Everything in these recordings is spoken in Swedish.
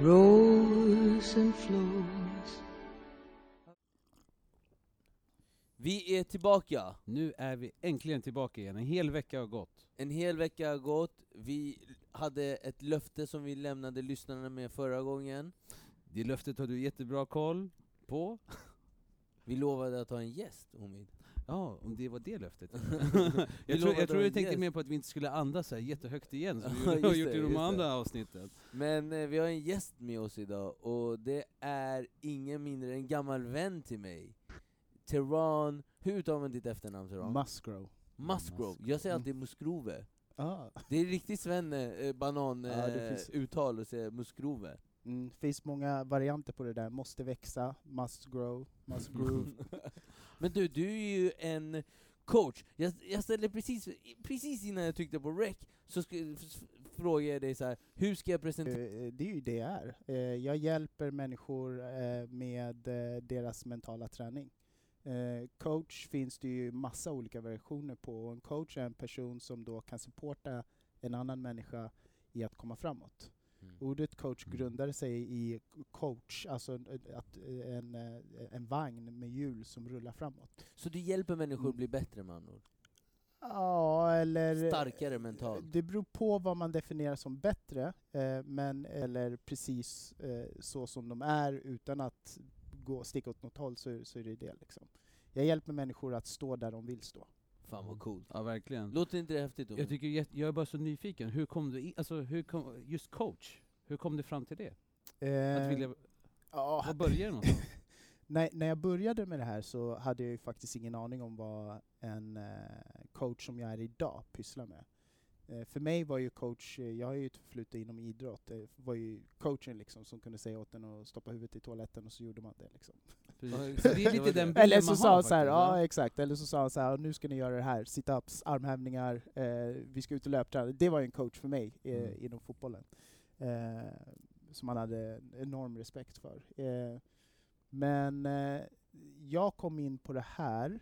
rose and flows. Vi är tillbaka! Nu är vi äntligen tillbaka igen, en hel vecka har gått. En hel vecka har gått, vi hade ett löfte som vi lämnade lyssnarna med förra gången. Det löftet har du jättebra koll på. Vi lovade att ha en gäst, Omid. Ja, om det var det löftet. Jag tror, jag, tror jag tänkte mer på att vi inte skulle andas så här jättehögt igen, som vi har gjort det, i de andra det. avsnitten. Men eh, vi har en gäst med oss idag, och det är ingen mindre än en gammal vän till mig. Teran, hur uttalar man ditt efternamn Teran? Musgrow. Musgrove. Jag säger alltid Musgrove. Ah. Det är riktigt svenne, eh, banan Ja, det eh, finns- uttal att säga Musgrove. Mm, finns många varianter på det där. Måste växa, must grow, must groove. Men du, du är ju en coach. Jag, jag ställde precis, precis innan jag tryckte på rec, så sk- f- frågade jag dig så här: hur ska jag presentera... Eh, eh, det är ju det jag är. Eh, jag hjälper människor med deras mentala träning. Coach finns det ju massa olika versioner på. Och En coach är en person som då kan supporta en annan människa i att komma framåt. Mm. Ordet coach Mm. grundade sig i coach, alltså en- att eh, en, eh, en vagn med hjul som rullar framåt. Så du hjälper människor att Mm. bli bättre med andra ord? Ja, eller... Starkare mentalt? Det beror på vad man definierar som bättre, eh, men, eller precis eh, så som de är utan att gå, sticka åt något håll, så, så är det det. Liksom. Jag hjälper människor att stå där de vill stå. Fan vad coolt. Ja, verkligen. Låter inte det häftigt? Jag, tycker, jag är bara så nyfiken, hur kom du i, alltså, hur kom, just coach, hur kom du fram till det? Att Eh, vilja, ja, var började det någonstans? när, när jag började med det här så hade jag ju faktiskt ingen aning om vad en eh, coach som jag är idag pysslar med. Eh, för mig var ju coach, eh, jag har ju ett förflutet inom idrott, det var ju coachen liksom som kunde säga åt en att stoppa huvudet i toaletten och så gjorde man det. Liksom. Precis. Ja, Så det är lite den Eller så sa han så här, ja exakt, eller så sa han så här, nu ska ni göra det här, sit-ups, armhävningar, eh, vi ska ut och löpträna. Det var ju en coach för mig eh, Mm. inom fotbollen. Eh, som man hade en enorm respekt för. Eh, men eh, jag kom in på det här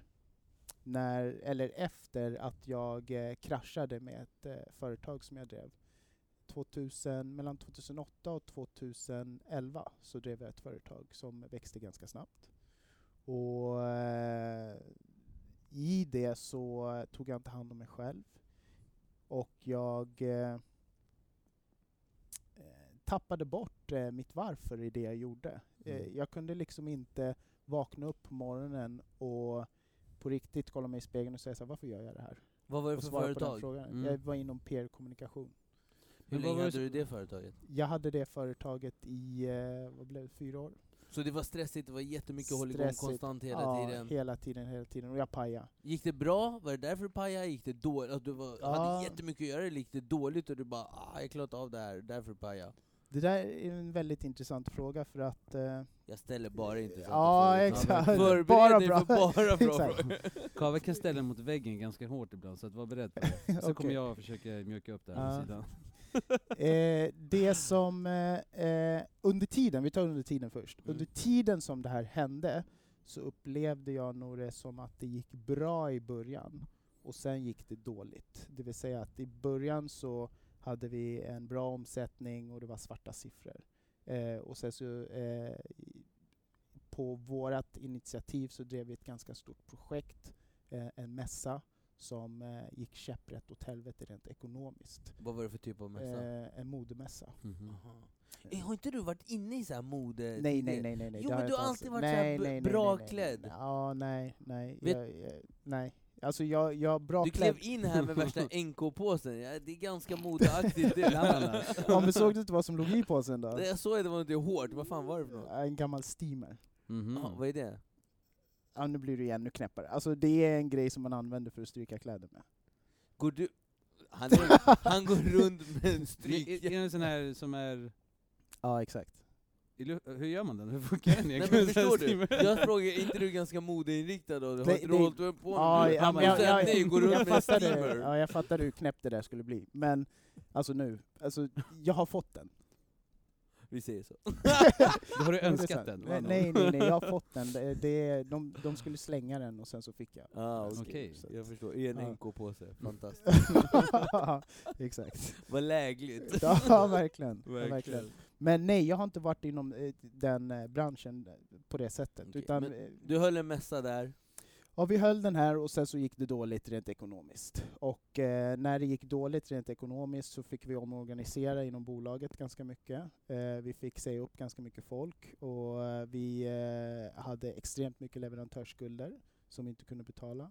när, eller efter att jag eh, kraschade med ett eh, företag som jag drev. 2000, mellan 2008 och 2011 så drev jag ett företag som växte ganska snabbt. Och eh, i det så tog jag inte hand om mig själv. Och jag eh, eh, tappade bort mitt varför i det jag gjorde. Mm. jag kunde liksom inte vakna upp på morgonen och på riktigt kolla mig i spegeln och säga så här, varför gör jag det här? Vad var det för företag? frågan. Mm. Jag var inom PR-kommunikation. Hur Men länge hade du det företaget? Jag hade det företaget i, vad blev det, fyra år? Så det var stressigt, det var jättemycket håll igång Stressigt. konstant hela ja, tiden? hela tiden, hela tiden. Och jag pajade. Gick det bra? Var det därför du pajade? Gick det dåligt? Att du var, Ja. hade jättemycket att göra, eller gick det dåligt och du bara ah, jag klarar inte av det här, därför pajade? Det där är en väldigt intressant fråga för att... Eh, Jag ställer bara intressanta ja, frågor. exakt. Förbered Bara dig bra. för bara bra frågor. Kave kan ställa mot väggen ganska hårt ibland, så att var beredd på det. Så Okej. kommer jag försöka mjuka upp det här Ja. sidan. Eh, det som, eh, eh, under tiden, vi tar under tiden först. Mm. Under tiden som det här hände så upplevde jag nog det som att det gick bra i början och sen gick det dåligt. Det vill säga att i början så hade vi en bra omsättning och det var svarta siffror. Eh, och sen så eh, på vårt initiativ så drev vi ett ganska stort projekt, en mässa som eh, gick käpprätt åt helvete rent ekonomiskt. Vad var det för typ av mässa? Eh, en modemessa. Mhm. Aha. Eh, Har inte du varit inne i så här mode Nej, nej, nej, nej, nej. Jo, men du har inte alltid varit så här Nej, nej, nej, bra klädd. Ja, nej, nej. Vet- Jag, jag, nej. Alltså jag, jag bra Du klev in här med värsta NK-påsen, ja, det är ganska modeaktigt det. Ja, men såg du inte vad som låg i påsen då? Det Jag såg att det var inte hårt, vad fan var det för något? En gammal steamer. Mhm. Jaha, vad är det? Ja, nu blir det ju ännu knäppare. Alltså det är en grej som man använder för att stryka kläder med. Går du... Han, är, han går runt med en stryk... är det en sån här som är... Ja, exakt. Hur gör man den? Hur funkar den Nej egentligen? men förstår du? Jag frågar, är inte du ganska modeinriktad då? Har Det- inte du det- hållit på Ja, ja, men jag, "Sen jag, nej, går runt jag, med en fattade, ja, jag fattade hur knäppt det där skulle bli. Men alltså nu, alltså, jag har fått den. Vi säger så. Då har du önskat den? Nej, nej, nej, nej, jag har fått den. Det, det, de, de skulle slänga den och sen så fick jag. Ah, Okej, att- jag förstår. I en Ja. NK-påse, fantastiskt. Exakt. Vad lägligt. Ja, verkligen. Verkligen. verkligen. Men nej, jag har inte varit inom eh, den eh, branschen eh, på det sättet. Okej, Utan, Du höll en mässa där. Ja, vi höll den här och sen så gick det dåligt rent ekonomiskt. Och eh, när det gick dåligt rent ekonomiskt så fick vi omorganisera inom bolaget ganska mycket. Eh, vi fick säga upp ganska mycket folk och eh, vi eh, hade extremt mycket leverantörsskulder som vi inte kunde betala.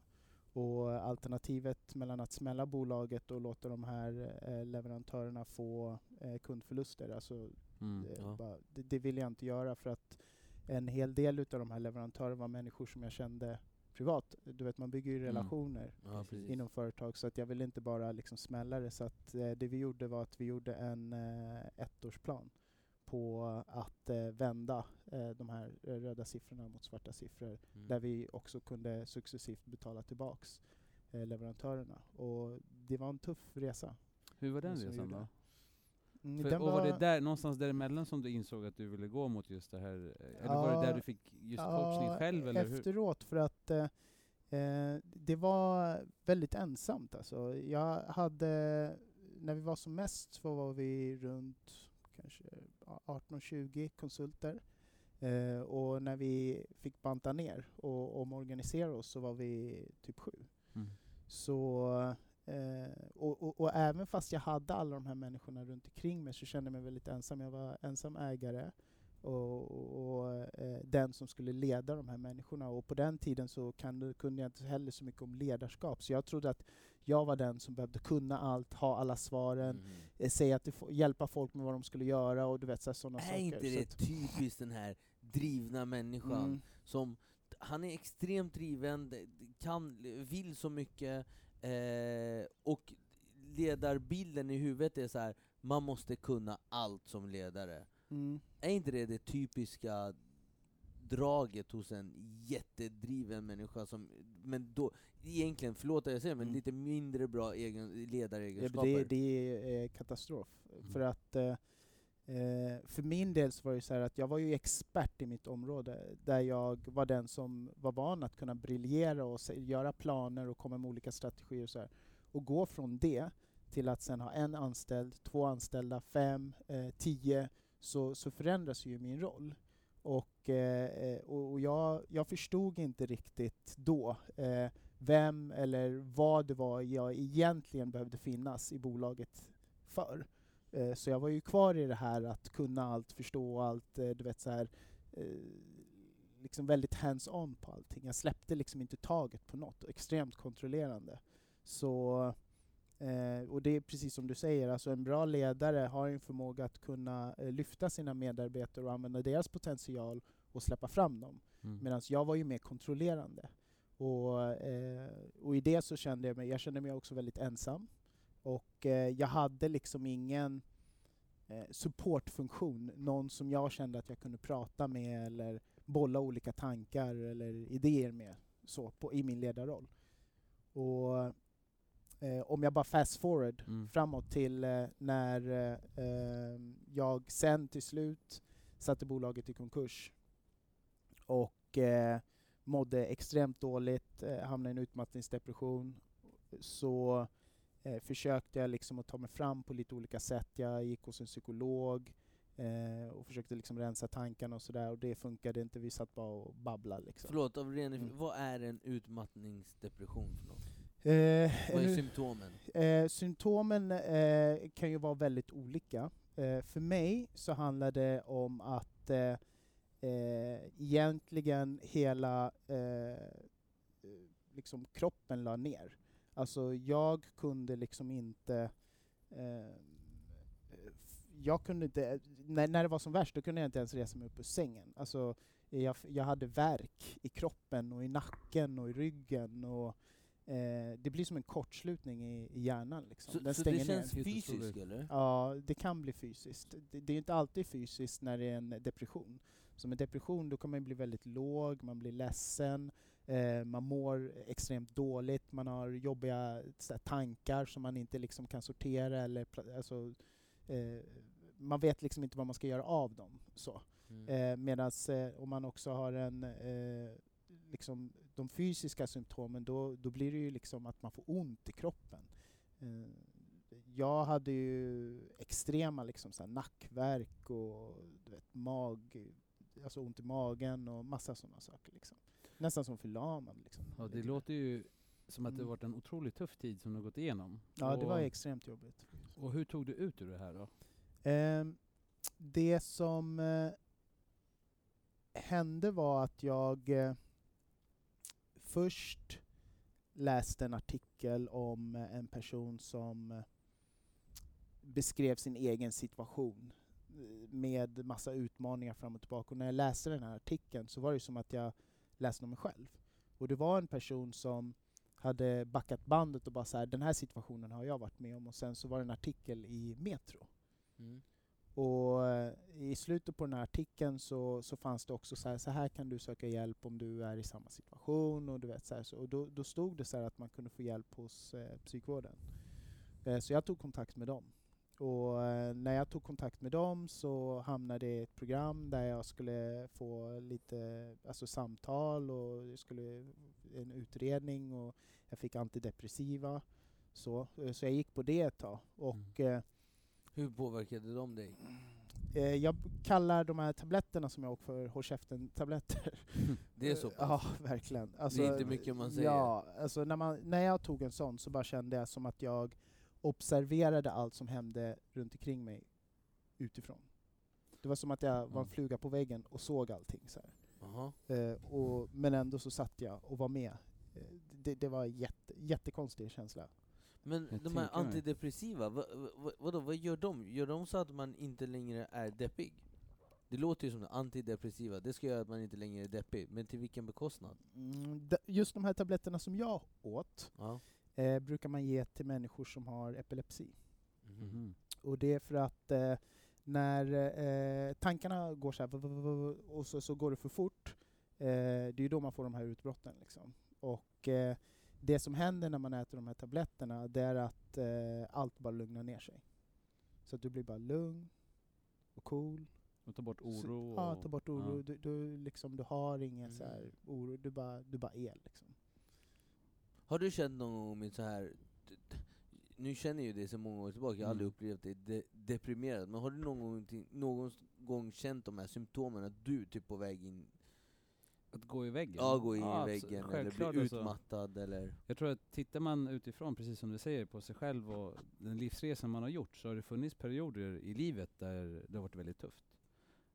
Och alternativet mellan att smälla bolaget och låta de här eh, leverantörerna få eh, kundförluster, alltså Mm. Ja. bara, det, det vill jag inte göra för att en hel del utav de här leverantörerna var människor som jag kände privat. Du vet, man bygger ju Mm. relationer Ja, precis. inom företag så att jag ville inte bara liksom smälla det. Så att eh, det vi gjorde var att vi gjorde en eh, ettårsplan på att eh, vända eh, de här eh, röda siffrorna mot svarta siffror Mm. där vi också kunde successivt betala tillbaks eh, leverantörerna. Och det var en tuff resa. Hur var den resan då? Mm, För, den och var det där, någonstans däremellan som du insåg att du ville gå mot just det här? eh, Eller var det där Ja, du fick just coachning själv? Eller hur? efteråt för att eh, eh, det var väldigt ensamt alltså. Jag hade, när vi var som mest så var vi runt kanske ja, 18-20 konsulter. Eh, och när vi fick banta ner och omorganisera oss så var vi typ sju. Mm. Så, eh, och, och, och även fast jag hade alla de här människorna runt omkring mig så kände jag mig väldigt ensam. Jag var ensam ägare och, och, eh, den som skulle leda de här människorna. Och på den tiden så kan, kunde jag inte heller så mycket om ledarskap. Så jag trodde att jag var den som behövde kunna allt, ha alla svaren, Mhm. eh, säga att hjälpa folk med vad de skulle göra och du vet sådana Är saker. inte Så det att- typiskt den här drivna människan? Mm. som han är extremt driven, kan, vill så mycket, eh, och ledarbilden i huvudet är så här: man måste kunna allt som ledare. Mm. Är inte det det typiska draget hos en jättedriven människa som, men då, egentligen, förlåt att jag säger men Mm. lite mindre bra egen, Ja, ledaregenskaper? det, det är eh, katastrof. Mm. För att eh, för min del så var det så här att jag var ju expert i mitt område där jag var den som var van att kunna briljera och se, göra planer och komma med olika strategier och så här. Och gå från det till att sen ha en anställd, två anställda, fem, eh, tio, så, så förändras ju min roll. Och, eh, eh, och och jag, jag förstod inte riktigt då eh, vem eller vad det var jag egentligen behövde finnas i bolaget för. Eh, så jag var ju kvar i det här att kunna allt, förstå allt, eh, du vet så här, eh, liksom väldigt hands-on på allting. Jag släppte liksom inte taget på något, extremt kontrollerande. Så, eh, och det är precis som du säger, alltså en bra ledare har en förmåga att kunna eh, lyfta sina medarbetare och använda deras potential och släppa fram dem. Mm. Medan jag var ju mer kontrollerande. Och, eh, och i det så kände jag mig, jag kände mig också väldigt ensam. Och eh, jag hade liksom ingen eh, supportfunktion, någon som jag kände att jag kunde prata med eller bolla olika tankar eller idéer med så, på, i min ledarroll. Och eh, om jag bara fast forward Mm. framåt till eh, när eh, eh, jag sen till slut satte bolaget i konkurs och eh, mådde extremt dåligt, hamnade i en utmattningsdepression, så eh, försökte jag liksom att ta mig fram på lite olika sätt. Jag gick hos en psykolog eh, och försökte liksom rensa tankarna och sådär och det funkade inte. Vi satt bara och babblade liksom. Förlåt, av ren, Mm. vad är en utmattningsdepression för något? Eh, Vad är en- symptomen? Eh, symptomen eh, kan ju vara väldigt olika. Eh, för mig så handlar det om att eh, eh, egentligen hela liksom kroppen la ner. Alltså jag kunde liksom inte eh, jag kunde inte, när, när det var som värst, då kunde jag inte ens resa mig upp ur sängen. Alltså, jag, jag hade värk i kroppen och i nacken och i ryggen och eh, det blir som en kortslutning i, i hjärnan. Liksom. Så, Den så stänger det känns ner. Helt fysiskt eller? Ja, det kan bli fysiskt. Det, det är inte alltid fysiskt när det är en depression. Så med depression då kan man bli väldigt låg, man blir ledsen, man mår extremt dåligt, man har jobbiga tankar som man inte liksom kan sortera eller alltså, eh, man vet liksom inte vad man ska göra av dem. Så. Mm. Eh, Medan eh, om man också har en, eh, liksom, de fysiska symptomen, då, då blir det ju liksom att man får ont i kroppen. Eh, jag hade ju extrema liksom, så här, nackvärk och du vet, mag, alltså ont i magen och massa sådana saker. Liksom. Nästan som förlamad. Liksom. Ja, det låter ju som att det Mm. varit en otroligt tuff tid som du gått igenom. Ja, det var Och- extremt jobbigt. Och hur tog du ut ur det här då? Ehm, det som eh, hände var att jag eh, först läste en artikel om eh, en person som eh, beskrev sin egen situation eh, med massa utmaningar fram och tillbaka. Och när jag läste den här artikeln så var det som att jag läste om mig själv. Och det var en person som hade backat bandet och bara så här, den här situationen har jag varit med om. Och sen så var det en artikel i Metro. Mm. Och eh, i slutet på den här artikeln så, så fanns det också så här, så här kan du söka hjälp om du är i samma situation. Och, du vet, så här, så, och då, då stod det så här att man kunde få hjälp hos eh, psykvården. Eh, så jag tog kontakt med dem. Och eh, när jag tog kontakt med dem så hamnade jag i ett program där jag skulle få lite alltså, samtal och det skulle en utredning och jag fick antidepressiva. Så, eh, så jag gick på det ett tag. Och eh, Hur påverkade de dig? Jag kallar de här tabletterna som jag åker för håll käften-tabletter. Det är så pass? Ja, verkligen. Alltså, Det är inte mycket man säger. Ja, alltså när, man, när jag tog en sån så bara kände jag som att jag observerade allt som hände runt omkring mig utifrån. Det var som att jag var en Mm. fluga på väggen och såg allting. Så. Eh, och, men ändå så satt jag och var med. Eh, det, det var en jätte, jättekonstig känsla. Men Jag de här antidepressiva, vad, vad, vadå, vad gör de? Gör de så att man inte längre är deppig? Det låter ju som det, antidepressiva, det ska göra att man inte längre är deppig, men till vilken bekostnad? Mm, just de här tabletterna som jag åt Ja. Eh, brukar man ge till människor som har epilepsi. Mhm. Och det är för att eh, när eh, tankarna går så här, och så, så går det för fort, eh, det är ju då man får de här utbrotten. Liksom. Och eh, det som händer när man äter de här tabletterna, det är att eh, allt bara lugnar ner sig. Så att du blir bara lugn och cool. Och ta bort Så- oro? Ja, och, ta bort oro. ja. Du, du, liksom, du har ingen så här Mm. oro, du bara, du bara är liksom. Har du känt någon gång med så här nu känner jag ju det sedan många år tillbaka, jag har aldrig Mm. upplevt dig de deprimerad, men har du någon gång, någon gång känt de här symptomen, att du typ på väg in, Att gå i väggen? ja, gå in Ja, i väggen, eller bli alltså. utmattad, eller? Jag tror att tittar man utifrån, precis som du säger, på sig själv och den livsresan man har gjort, så har det funnits perioder i livet där det har varit väldigt tufft.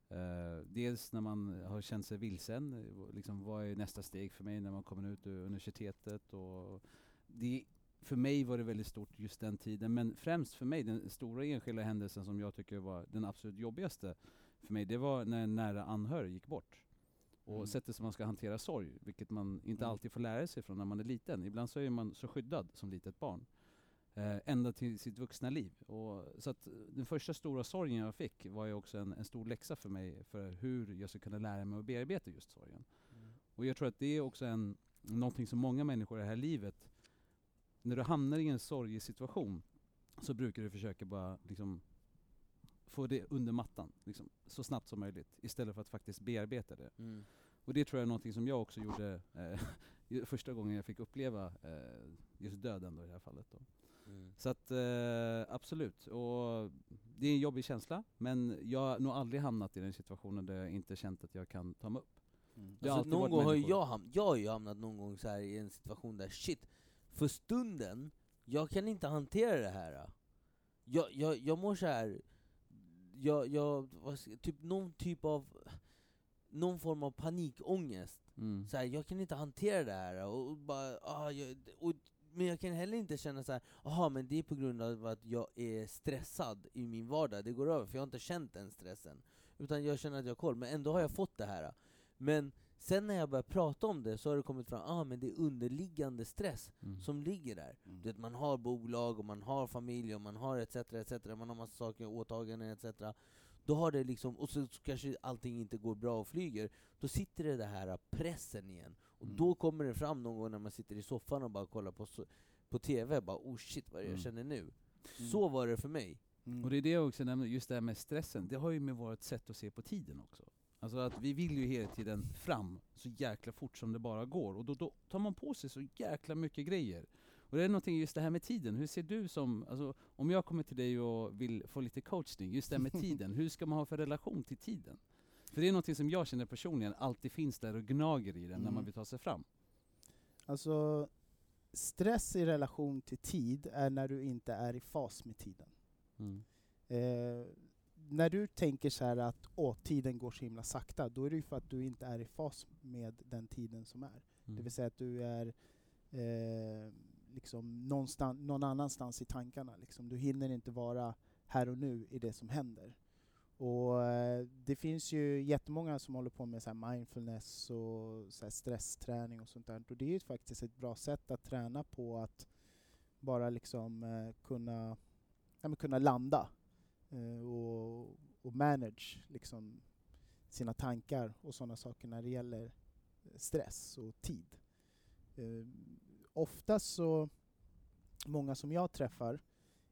Eh, dels när man har känt sig vilsen, liksom, vad är nästa steg för mig när man kommer ut ur universitetet? Och det, för mig var det väldigt stort just den tiden, men främst för mig, den stora enskilda händelsen som jag tycker var den absolut jobbigaste för mig, det var när en nära anhörig gick bort. Och Mm. sättet som man ska hantera sorg, vilket man inte Mm. alltid får lära sig från när man är liten. Ibland så är man så skyddad som litet barn. Eh, ända till sitt vuxna liv. Och, så att eh, den första stora sorgen jag fick var ju också en, en stor läxa för mig för hur jag ska kunna lära mig att bearbeta just sorgen. Och jag tror att det är också en, någonting som många människor i det här livet, när du hamnar i en sorglig situation så brukar du försöka bara liksom få det under mattan liksom, så snabbt som möjligt istället för att faktiskt bearbeta det. Mm. Och det tror jag är någonting som jag också gjorde eh, första gången jag fick uppleva eh, just döden då i det här fallet. Då. Mm. Så att eh, absolut, och det är en jobbig känsla, men jag har nog aldrig hamnat i den situationen där jag inte känt att jag kan ta mig upp. Har Alltså, någon gång har jag, ham- jag har ju hamnat någon gång så här i en situation där shit, för stunden, jag kan inte hantera det här. Jag, jag, jag mår så här. Jag, jag, typ någon typ av, någon form av panikångest. Mm. Så här, jag kan inte hantera det här. Och bara, ah, jag, och, men jag kan heller inte känna så här, aha, men det är på grund av att jag är stressad i min vardag, det går över, för jag har inte känt den stressen. Utan jag känner att jag har koll, men ändå har jag fått det här. Men sen när jag börjar prata om det så har det kommit fram, ah, men det är underliggande stress Mm. som ligger där. Mm. Du vet, man har bolag, och man har familj, och man har etc, etc, man har massa saker, åtaganden etc. Då har det liksom, och så kanske allting inte går bra och flyger, då sitter det den här pressen igen. Och Mm. då kommer det fram någon gång när man sitter i soffan och bara kollar på, på TV, bara oh shit vad är det jag Mm. känner nu. Mm. Så var det för mig. Mm. Och det är det jag också nämner, just det här med stressen, det har ju med vårt sätt att se på tiden också. Alltså att vi vill ju hela tiden fram så jäkla fort som det bara går, och då, då tar man på sig så jäkla mycket grejer. Och Och det är någonting just det här med tiden, hur ser du som, alltså, om jag kommer till dig och vill få lite coachning, just det här med tiden, hur ska man ha för relation till tiden? För det är någonting som jag känner personligen alltid finns där och gnager i den när man Mm. vill ta sig fram. Alltså, stress i relation till tid är när du inte är i fas med tiden. Mm. Eh, när du tänker så här att Åh, tiden går så himla sakta, då är det ju för att du inte är i fas med den tiden som är. Mm. Det vill säga att du är eh, liksom någon annanstans i tankarna. Liksom. Du hinner inte vara här och nu i det som händer. Och eh, Det finns ju jättemånga som håller på med så här mindfulness och så här stressträning och sånt där. Och det är ju faktiskt ett bra sätt att träna på att bara liksom eh, kunna, ja, men kunna landa eh, och, och manage liksom sina tankar och sådana saker när det gäller stress och tid. Oftast så, många som jag träffar,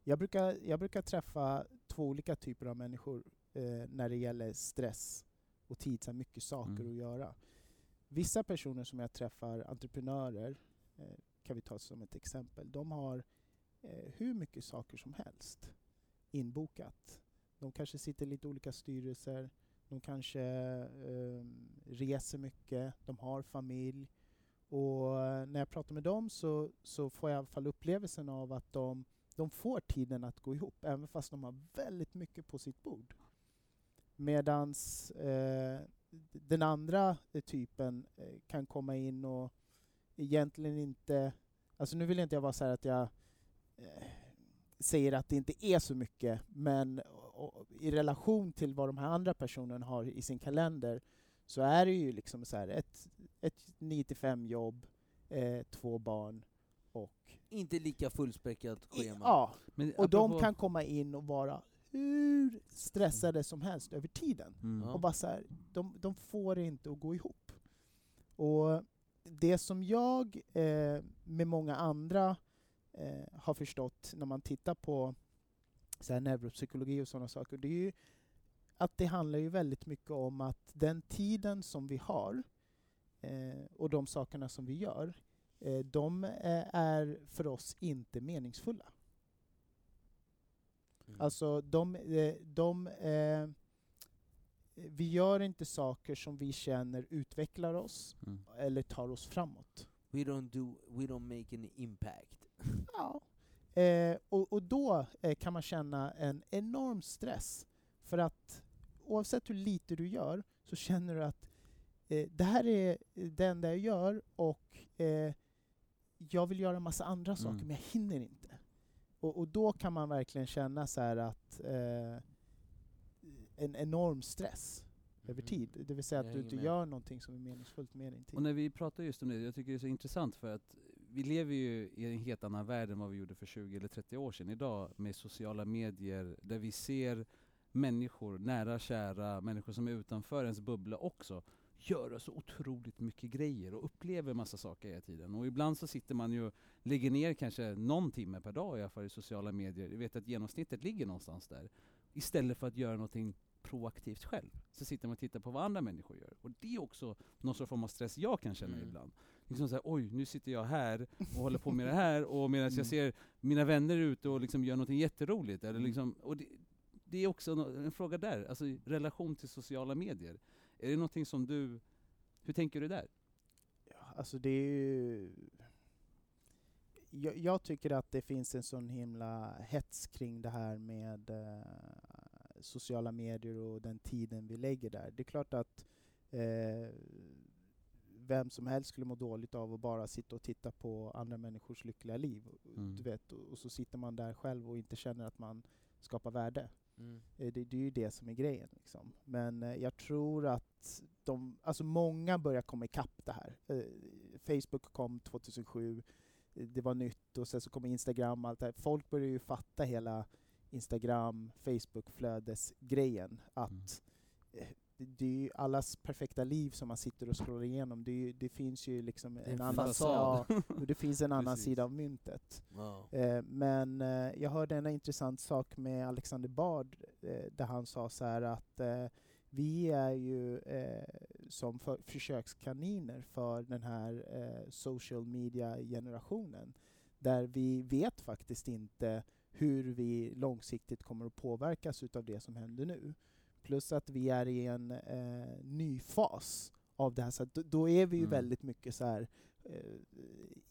jag brukar, jag brukar träffa två olika typer av människor eh, när det gäller stress och tid, så mycket saker Mm. att göra. Vissa personer som jag träffar, entreprenörer, eh, kan vi ta som ett exempel, de har eh, hur mycket saker som helst inbokat. De kanske sitter i lite olika styrelser, de kanske eh, reser mycket, de har familj. Och eh, när jag pratar med dem så, så får jag i alla fall upplevelsen av att de, de får tiden att gå ihop, även fast de har väldigt mycket på sitt bord. Medans eh, den andra eh, typen eh, kan komma in och egentligen inte... Alltså nu vill inte jag vara så här att jag eh, säger att det inte är så mycket, men och, och, i relation till vad de här andra personerna har i sin kalender så är det ju liksom så här ett, ett 9-5 jobb, eh, två barn och... Inte lika fullspäckat schema. Ja, Men och de apropå- kan komma in och vara hur stressade som helst över tiden. Mm. Och bara så här, de, de får det inte att gå ihop. Och det som jag eh, med många andra eh, har förstått när man tittar på så här, neuropsykologi och sådana saker, det är ju att det handlar ju väldigt mycket om att den tiden som vi har eh, och de sakerna som vi gör, eh, de eh, är för oss inte meningsfulla. Mm. Alltså de, eh, de eh, vi gör inte saker som vi känner utvecklar oss Mm. eller tar oss framåt. we don't do, we don't make any impact. Ja. Eh, och, och då eh, kan man känna en enorm stress. För att oavsett hur lite du gör så känner du att eh, det här är det enda jag gör och eh, jag vill göra massa andra saker Mm. men jag hinner inte. Och, och då kan man verkligen känna så att eh, en enorm stress över Mhm. tid. Det vill säga Jag att du inte med. gör någonting som är meningsfullt med din tid. Och när vi pratar just om det, jag tycker det är så intressant för att vi lever ju i en helt annan värld än vad vi gjorde för 20 eller 30 år sedan idag med sociala medier där vi ser människor, nära kära, människor som är utanför ens bubbla också göra så otroligt mycket grejer och upplever massa saker hela tiden. Och ibland så sitter man ju lägger ner kanske någon timme per dag i alla fall i sociala medier. Jag vet att genomsnittet ligger någonstans där. Istället för att göra någonting proaktivt själv. Så sitter man och tittar på vad andra människor gör. Och det är också någon sorts form av stress jag kan känna Mm. ibland. Liksom såhär, oj, nu sitter jag här och håller på med det här, och medan Mm. jag ser mina vänner ute och liksom gör någonting jätteroligt. Eller Mm. liksom, och det, det är också en fråga där, alltså relation till sociala medier. Är det någonting som du, hur tänker du där? Ja, alltså det är ju... Jag, jag tycker att det finns en sån himla hets kring det här med eh, sociala medier och den tiden vi lägger där. Det är klart att eh, vem som helst skulle må dåligt av att bara sitta och titta på andra människors lyckliga liv. Mm. Du vet, och, och så sitter man där själv och inte känner att man skapar värde. Mm. Eh, Det, det är ju det som är grejen. Liksom. Men eh, jag tror att de, alltså många börjar komma ikapp det här. Eh, Facebook kom 2007, eh, det var nytt och sen så kom Instagram och allt det här. Folk börjar ju fatta hela Instagram, Facebook-flödesgrejen. Att eh, det, det är ju allas perfekta liv som man sitter och scrollar igenom. Det, det finns ju liksom en en annan, ja, det finns en annan sida av myntet. Ja. Eh, Men eh, jag hörde en intressant sak med Alexander Bard eh, där han sa så här att eh, vi är ju eh, som för, försökskaniner för den här eh, social media-generationen. där vi vet faktiskt inte hur vi långsiktigt kommer att påverkas utav det som händer nu. Plus att vi är i en eh, ny fas av det här, så att då, då är vi ju Mm. väldigt mycket så här eh,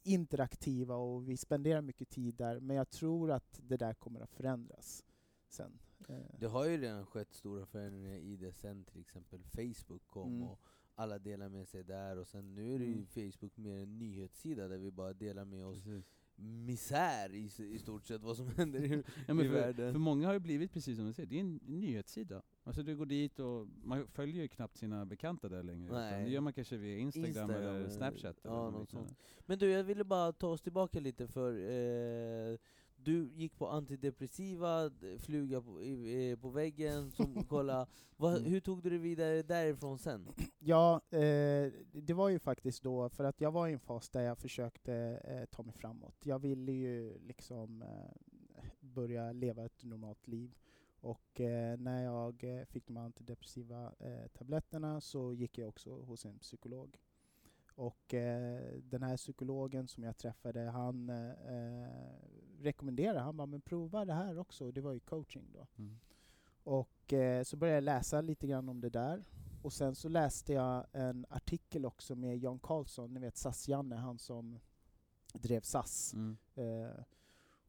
interaktiva och vi spenderar mycket tid där, men jag tror att det där kommer att förändras sen. Eh, Det har ju redan skett stora förändringar i det sen till exempel Facebook kom Mm. och alla delar med sig där och sen nu är det ju Mm. Facebook mer en nyhetssida där vi bara delar med oss Precis. Misär i, i stort sett vad som händer i, Ja, i för, världen. för många har det blivit precis som du säger, det är en nyhetssida. Alltså du går dit och man följer ju knappt sina bekanta där längre. utan Nej. Det gör man kanske via Instagram, Instagram eller eller- Snapchat. ja, eller något liknande. sånt. Men du, jag ville bara ta oss tillbaka lite för eh, du gick på antidepressiva, fluga på, eh, på väggen, som kolla. Vad, Mm. hur tog du dig vidare därifrån sen? Ja, eh, det var ju faktiskt då, för att jag var i en fas där jag försökte eh, ta mig framåt. Jag ville ju liksom eh, börja leva ett normalt liv. Och eh, när jag eh, fick de antidepressiva tabletterna så gick jag också hos en psykolog. Och eh, den här psykologen som jag träffade, han eh, rekommenderade, han bara men prova det här också, det var ju coaching då. Mm. Och eh, så började jag läsa lite grann om det där. Och sen så läste jag en artikel också med Jan Karlsson, ni vet SAS-Janne, han som drev SAS. Mm. Eh,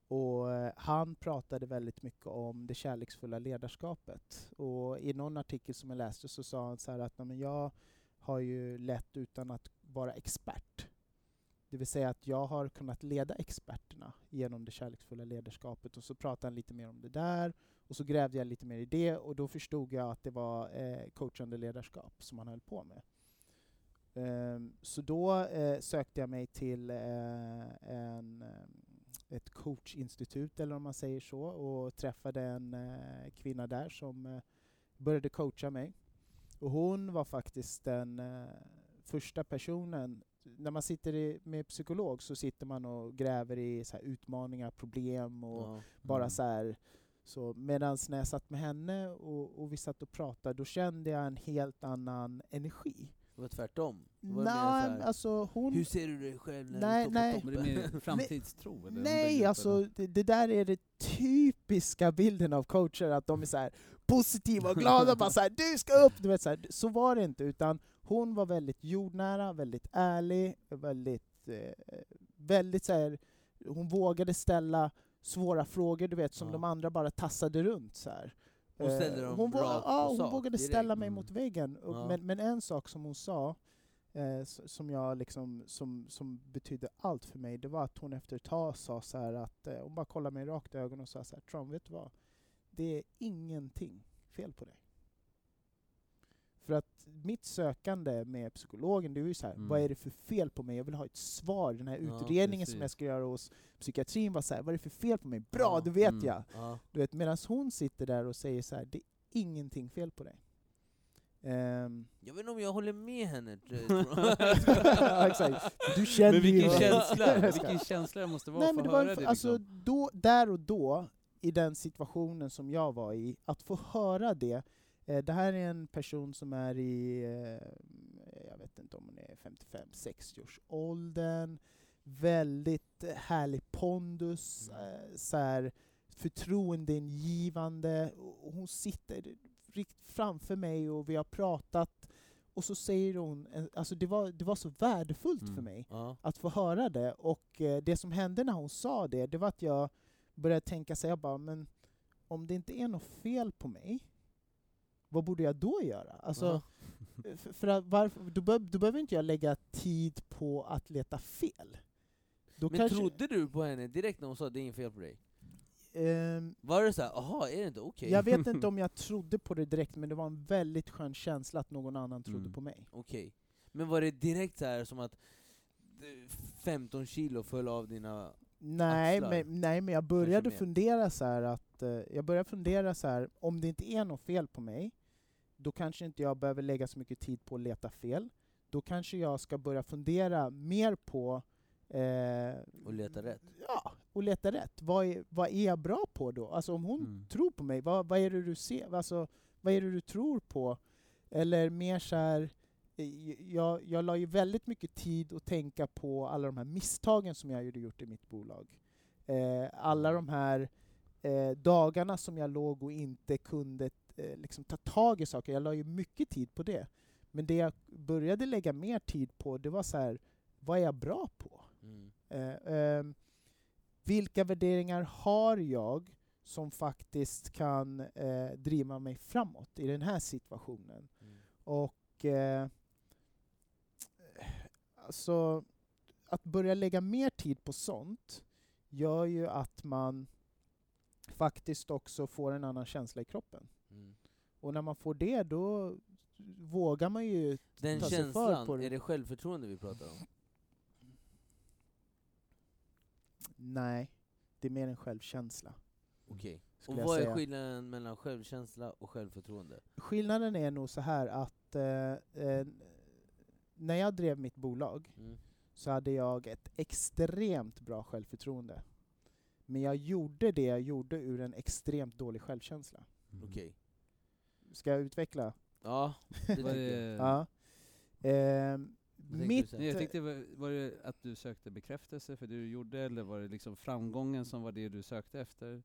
och eh, han pratade väldigt mycket om det kärleksfulla ledarskapet. Och i någon artikel som jag läste så sa han så att "Nej, men jag har ju lett utan att vara expert. Det vill säga att jag har kunnat leda experterna genom det kärleksfulla ledarskapet. Och så pratade han lite mer om det där. Och så grävde jag lite mer i det och då förstod jag att det var eh, coachande ledarskap som han höll på med. Um, så då eh, sökte jag mig till eh, en, eh, ett coachinstitut, eller om man säger så, och träffade en eh, kvinna där som eh, började coacha mig. Och hon var faktiskt den eh, första personen när man sitter i, med psykolog så sitter man och gräver i så här utmaningar, problem och Ja. bara Mm. så här. Så medan när jag satt med henne och, och vi satt och pratade, då kände jag en helt annan energi. Det var tvärtom? Det var mer Nej, så här, alltså hon... Hur ser du dig själv när Nej, du står nej. på det toppen? är mer framtidstro? eller? Nej, alltså det, det där är det typiska bilden av coacher, att de är så här positiva och glada, bara så här, du ska upp! Du vet, så, här, så var det inte, utan hon var väldigt jordnära, väldigt ärlig, väldigt, eh, väldigt så här, hon vågade ställa svåra frågor, du vet, som Ja. de andra bara tassade runt så här. Hon ställde Eh, dem hon, rakt ja, hon sak vågade direkt. ställa mig Mm. mot väggen. Ja. men, men en sak som hon sa, eh, som, jag liksom, som, som betydde allt för mig, det var att hon efter ett tag sa så här att, eh, hon bara kollade mig rakt i ögonen och sa så här, Tron, vet du vad? Det är ingenting fel på dig. För att mitt sökande med psykologen, det är ju så här, Mm. vad är det för fel på mig? Jag vill ha ett svar. Den här Ja, utredningen som precis. jag ska göra hos psykiatrin var så här, vad är det för fel på mig? Bra, Ja, då vet mm. jag! Ja. Du vet, medan hon sitter där och säger så här, det är ingenting fel på dig. Ehm, Jag vet inte om jag håller med henne. Ja, exakt. Du känner Men vilken ju- känsla, vilken känsla det måste vara Nej, men att var, höra det alltså, liksom. då, där och då, i den situationen som jag var i, att få höra det. Eh, det här är en person som är i, eh, jag vet inte om hon är 55-60 års åldern, väldigt eh, härlig pondus, eh, så här, förtroendeingivande. Hon sitter rikt framför mig och vi har pratat, och så säger hon, alltså det var, det var så värdefullt för Mm. mig Ja. att få höra det. Och det som hände när hon sa det, det var att jag började tänka så här, jag bara, men om det inte är något fel på mig, vad borde jag då göra? Alltså, Ja. för, att varför, då, be, då behöver inte jag lägga tid på att leta fel. Då Men kanske, trodde du på henne direkt när hon sa det är inget fel på dig? ehm, Var det såhär, aha, är det inte okej? Jag vet inte om jag trodde på det direkt, men det var en väldigt skön känsla att någon annan trodde Mm. på mig. Okej. Men var det direkt så här som att eh, 15 kilo föll av dina... Nej Axlar. men, nej, men jag började fundera så här att eh, jag började fundera så här om det inte är något fel på mig, då kanske inte jag behöver lägga så mycket tid på att leta fel. Då kanske jag ska börja fundera mer på eh, Och leta rätt. Ja, och leta rätt. Vad är, vad är jag bra på då? Alltså om hon Mm. tror på mig, vad, vad är det du ser? Alltså, vad är det du tror på? Eller mer så här, eh, jag, jag la ju väldigt mycket tid att tänka på alla de här misstagen som jag hade gjort i mitt bolag. Eh, alla de här eh, dagarna som jag låg och inte kunde liksom ta tag i saker. Jag la ju mycket tid på det. Men det jag började lägga mer tid på, det var så här, vad är jag bra på? Mm. Eh, ehm, vilka värderingar har jag som faktiskt kan eh, driva mig framåt i den här situationen? Mm. Och eh, alltså, att börja lägga mer tid på sånt gör ju att man faktiskt också får en annan känsla i kroppen. Och när man får det, då vågar man ju Den ta sig för känslan, på det. är det självförtroende vi pratar om? Nej, det är mer en självkänsla. Okej. Och skulle jag vad är säga. skillnaden mellan självkänsla och självförtroende? Skillnaden är nog så här att eh, eh, när jag drev mitt bolag Mm. så hade jag ett extremt bra självförtroende. Men jag gjorde det jag gjorde ur en extremt dålig självkänsla. Okej. Ska jag utveckla? Ja, det jag. Ja. Du mitt? Nej, jag tänkte, var det att du sökte bekräftelse för det du gjorde, eller var det liksom framgången som var det du sökte efter?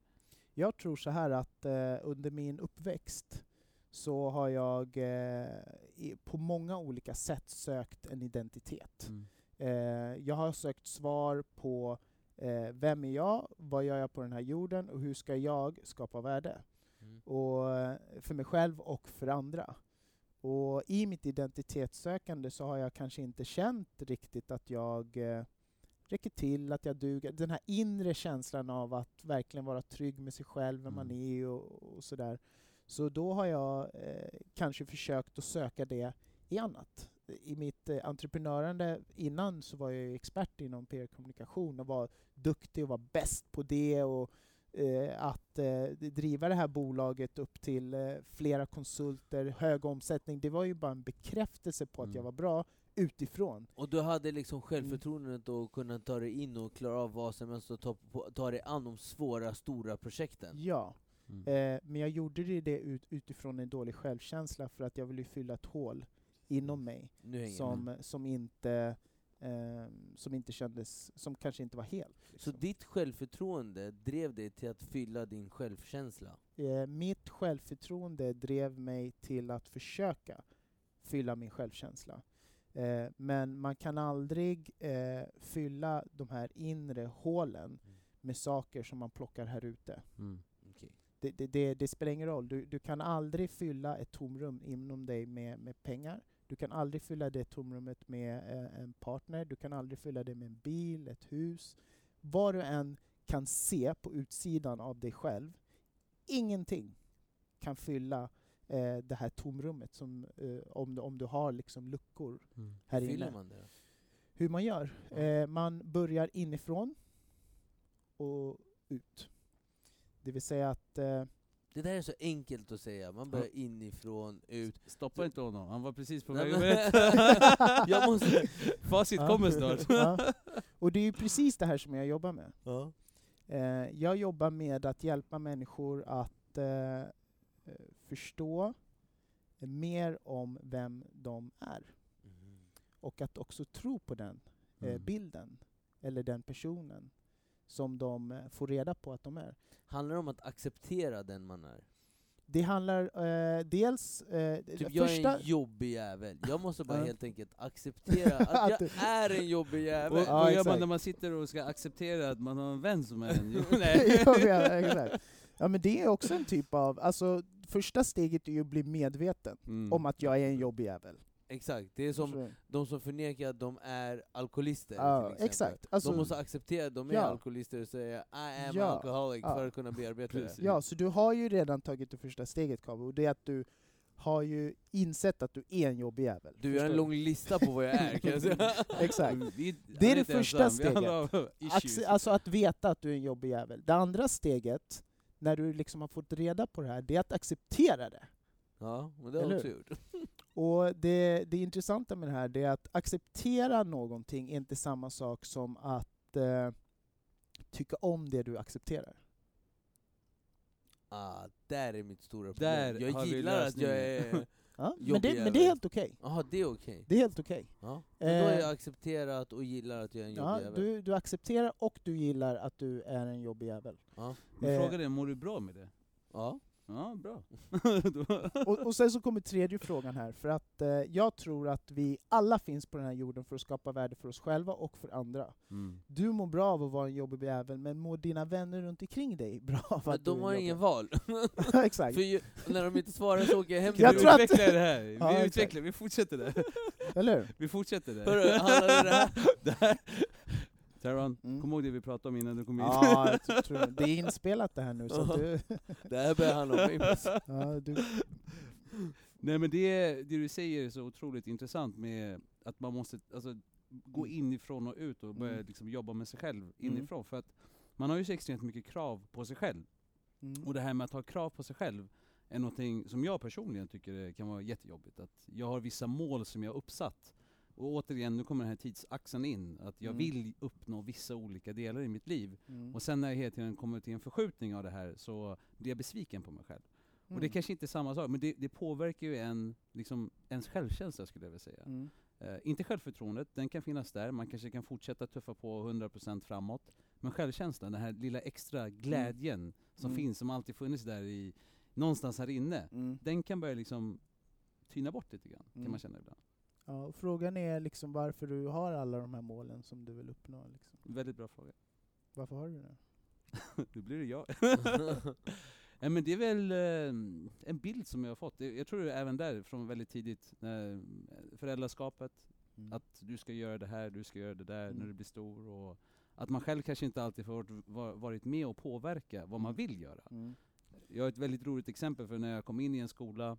jag tror så här att eh, under min uppväxt så har jag eh, i, på många olika sätt sökt en identitet. Mm. Eh, jag har sökt svar på eh, vem är jag, vad gör jag på den här jorden och hur ska jag skapa värde? Och, eh, för mig själv och för andra. Och i mitt identitetssökande så har jag kanske inte känt riktigt att jag eh, räcker till, att jag duger. Den här inre känslan av att verkligen vara trygg med sig själv, vem man Mm. är och, och sådär. Så då har jag eh, kanske försökt att söka det i annat. I mitt eh, entreprenörande innan så var jag ju expert inom PR-kommunikation och var duktig och var bäst på det och att eh, driva det här bolaget upp till eh, flera konsulter, hög omsättning. Det var ju bara en bekräftelse på att Mm. jag var bra utifrån. Och du hade liksom Mm. självförtroendet att kunna ta dig in och klara av vad som helst och ta, på, ta dig an de svåra, stora projekten? Ja, Mm. eh, men jag gjorde det det ut, utifrån en dålig självkänsla för att jag ville fylla ett hål inom mig hänger jag som, med. som, inte, eh, som inte kändes, som kanske inte var helt. Så Liksom. ditt självförtroende drev dig till att fylla din självkänsla? eh, mitt självförtroende drev mig till att försöka fylla min självkänsla. Eh, men man kan aldrig eh, fylla de här inre hålen med saker som man plockar här ute. Mm. Okej. Det, det, det, det spelar ingen roll. Du, du kan aldrig fylla ett tomrum inom dig med, med pengar. Du kan aldrig fylla det tomrummet med eh, en partner. Du kan aldrig fylla det med en bil, ett hus. Vad du än kan se på utsidan av dig själv, ingenting kan fylla eh, det här tomrummet som, eh, om, du, om du har liksom luckor Mm. här Fyller inne. man det? Hur man gör? Eh, man börjar inifrån och ut. Det vill säga att eh, Det där är så enkelt att säga, man börjar inifrån, ut. Stoppa inte honom, han var precis på väg berätta. Jag måste... Facit kommer snart. ja. Och det är ju precis det här som jag jobbar med. Ja. Eh, jag jobbar med att hjälpa människor att eh, eh, förstå mer om vem de är. Mhm. Och att också tro på den eh, Mm. bilden, eller den personen, som de eh, får reda på att de är. Handlar det om att acceptera den man är? Det handlar eh, dels... Eh, Typ det jag är första, en jobbig jävel, jag måste bara Ja. helt enkelt acceptera att Att jag är en jobbig Och, jävel. och Ja, gör man när man sitter och ska acceptera att man har en vän som är en... Jo, jag nej. vet, exakt. Ja men det är också en typ av, alltså första steget är ju att bli medveten Mm. om att jag är en jobbig jävel. Exakt, det är som Förstår de som förnekar att de är alkoholister exempel. exakt. Alltså- de måste acceptera att de är Ja. alkoholister och säga I am Ja, alcoholic ja. för att kunna bearbeta det. Ja, så du har ju redan tagit det första steget Kabo, och det är att du har ju insett att du är en jobbig jävel. Du, jag har en lång lista på vad jag är kan jag säga. Exakt. Vi- Det är det första steget. Acce- alltså att veta att du är en jobbig jävel. Det andra steget, när du liksom har fått reda på det här, det är att acceptera det. Ja, men det har jag också gjort. Och det, det intressanta med det här är att acceptera någonting är inte samma sak som att eh, tycka om det du accepterar. Ah, där är mitt stora Där problem. har Jag vi gillar att jag är Ja, men, det, men det är helt okej. Jaha, det är okej. Det är helt okej. Ja. Men då Eh, jag accepterat och gillar att jag är en jobbig Ja, jävel. du, du accepterar och du gillar att du är en jobbig jävel. Ja. Men Eh. frågan är, mår du bra med det? ja. Ja, bra. Och, och sen så kommer tredje frågan här, för att eh, jag tror att vi alla finns på den här jorden för att skapa värde för oss själva och för andra. mm. Du mår bra av att vara en jobbig jävel, men mår dina vänner runt omkring dig bra av Men att är de har ingen val. Exakt. För ju, när de inte svarar så åker jag hem Jag vi tror att- utvecklar det här, vi Ja, exakt. utvecklar, vi fortsätter det. Eller hur? Vi fortsätter det. Hörru, handlar det här? det här. Taron, Mm. kom ihåg det vi pratade om innan du kom hit. Ja, jag tror- det är inspelat det här nu, så du... Det här börjar handla om mig. Ja, du Nej men det, det du säger är så otroligt intressant med att man måste alltså, gå inifrån och ut och börja Mm. liksom, jobba med sig själv Mm. inifrån. För att man har ju så extremt mycket krav på sig själv. mm. Och det här med att ha krav på sig själv är någonting som jag personligen tycker kan vara jättejobbigt. Att jag har vissa mål som jag har uppsatt. Och återigen, nu kommer den här tidsaxeln in. Att jag Mm. vill uppnå vissa olika delar i mitt liv. Mm. Och sen när jag hela tiden kommer till en förskjutning av det här så blir jag besviken på mig själv. Och det Mm. kanske inte är samma sak, men det, det påverkar ju en, liksom, ens självkänsla skulle jag vilja säga. Mm. Eh, inte självförtroendet, den kan finnas där, man kanske kan fortsätta tuffa på 100% framåt. Men självkänslan, den här lilla extra glädjen som Mm. finns, som alltid funnits där i, någonstans här inne, Mm. den kan börja liksom tyna bort lite grann, Mm. kan man känna ibland. Ja, och frågan är liksom varför du har alla de här målen som du vill uppnå. Liksom. Väldigt bra fråga. Varför har du det? nu blir det jag. Nej, men det är väl eh, en bild som jag har fått. Jag tror även där, från väldigt tidigt, när, eh, föräldraskapet, Mm. att du ska göra det här, du ska göra det där Mm. när du blir stor. Och att man själv kanske inte alltid får varit- var- varit med och påverka vad man vill göra. Mm. Jag har ett väldigt roligt exempel för när jag kom in i en skola,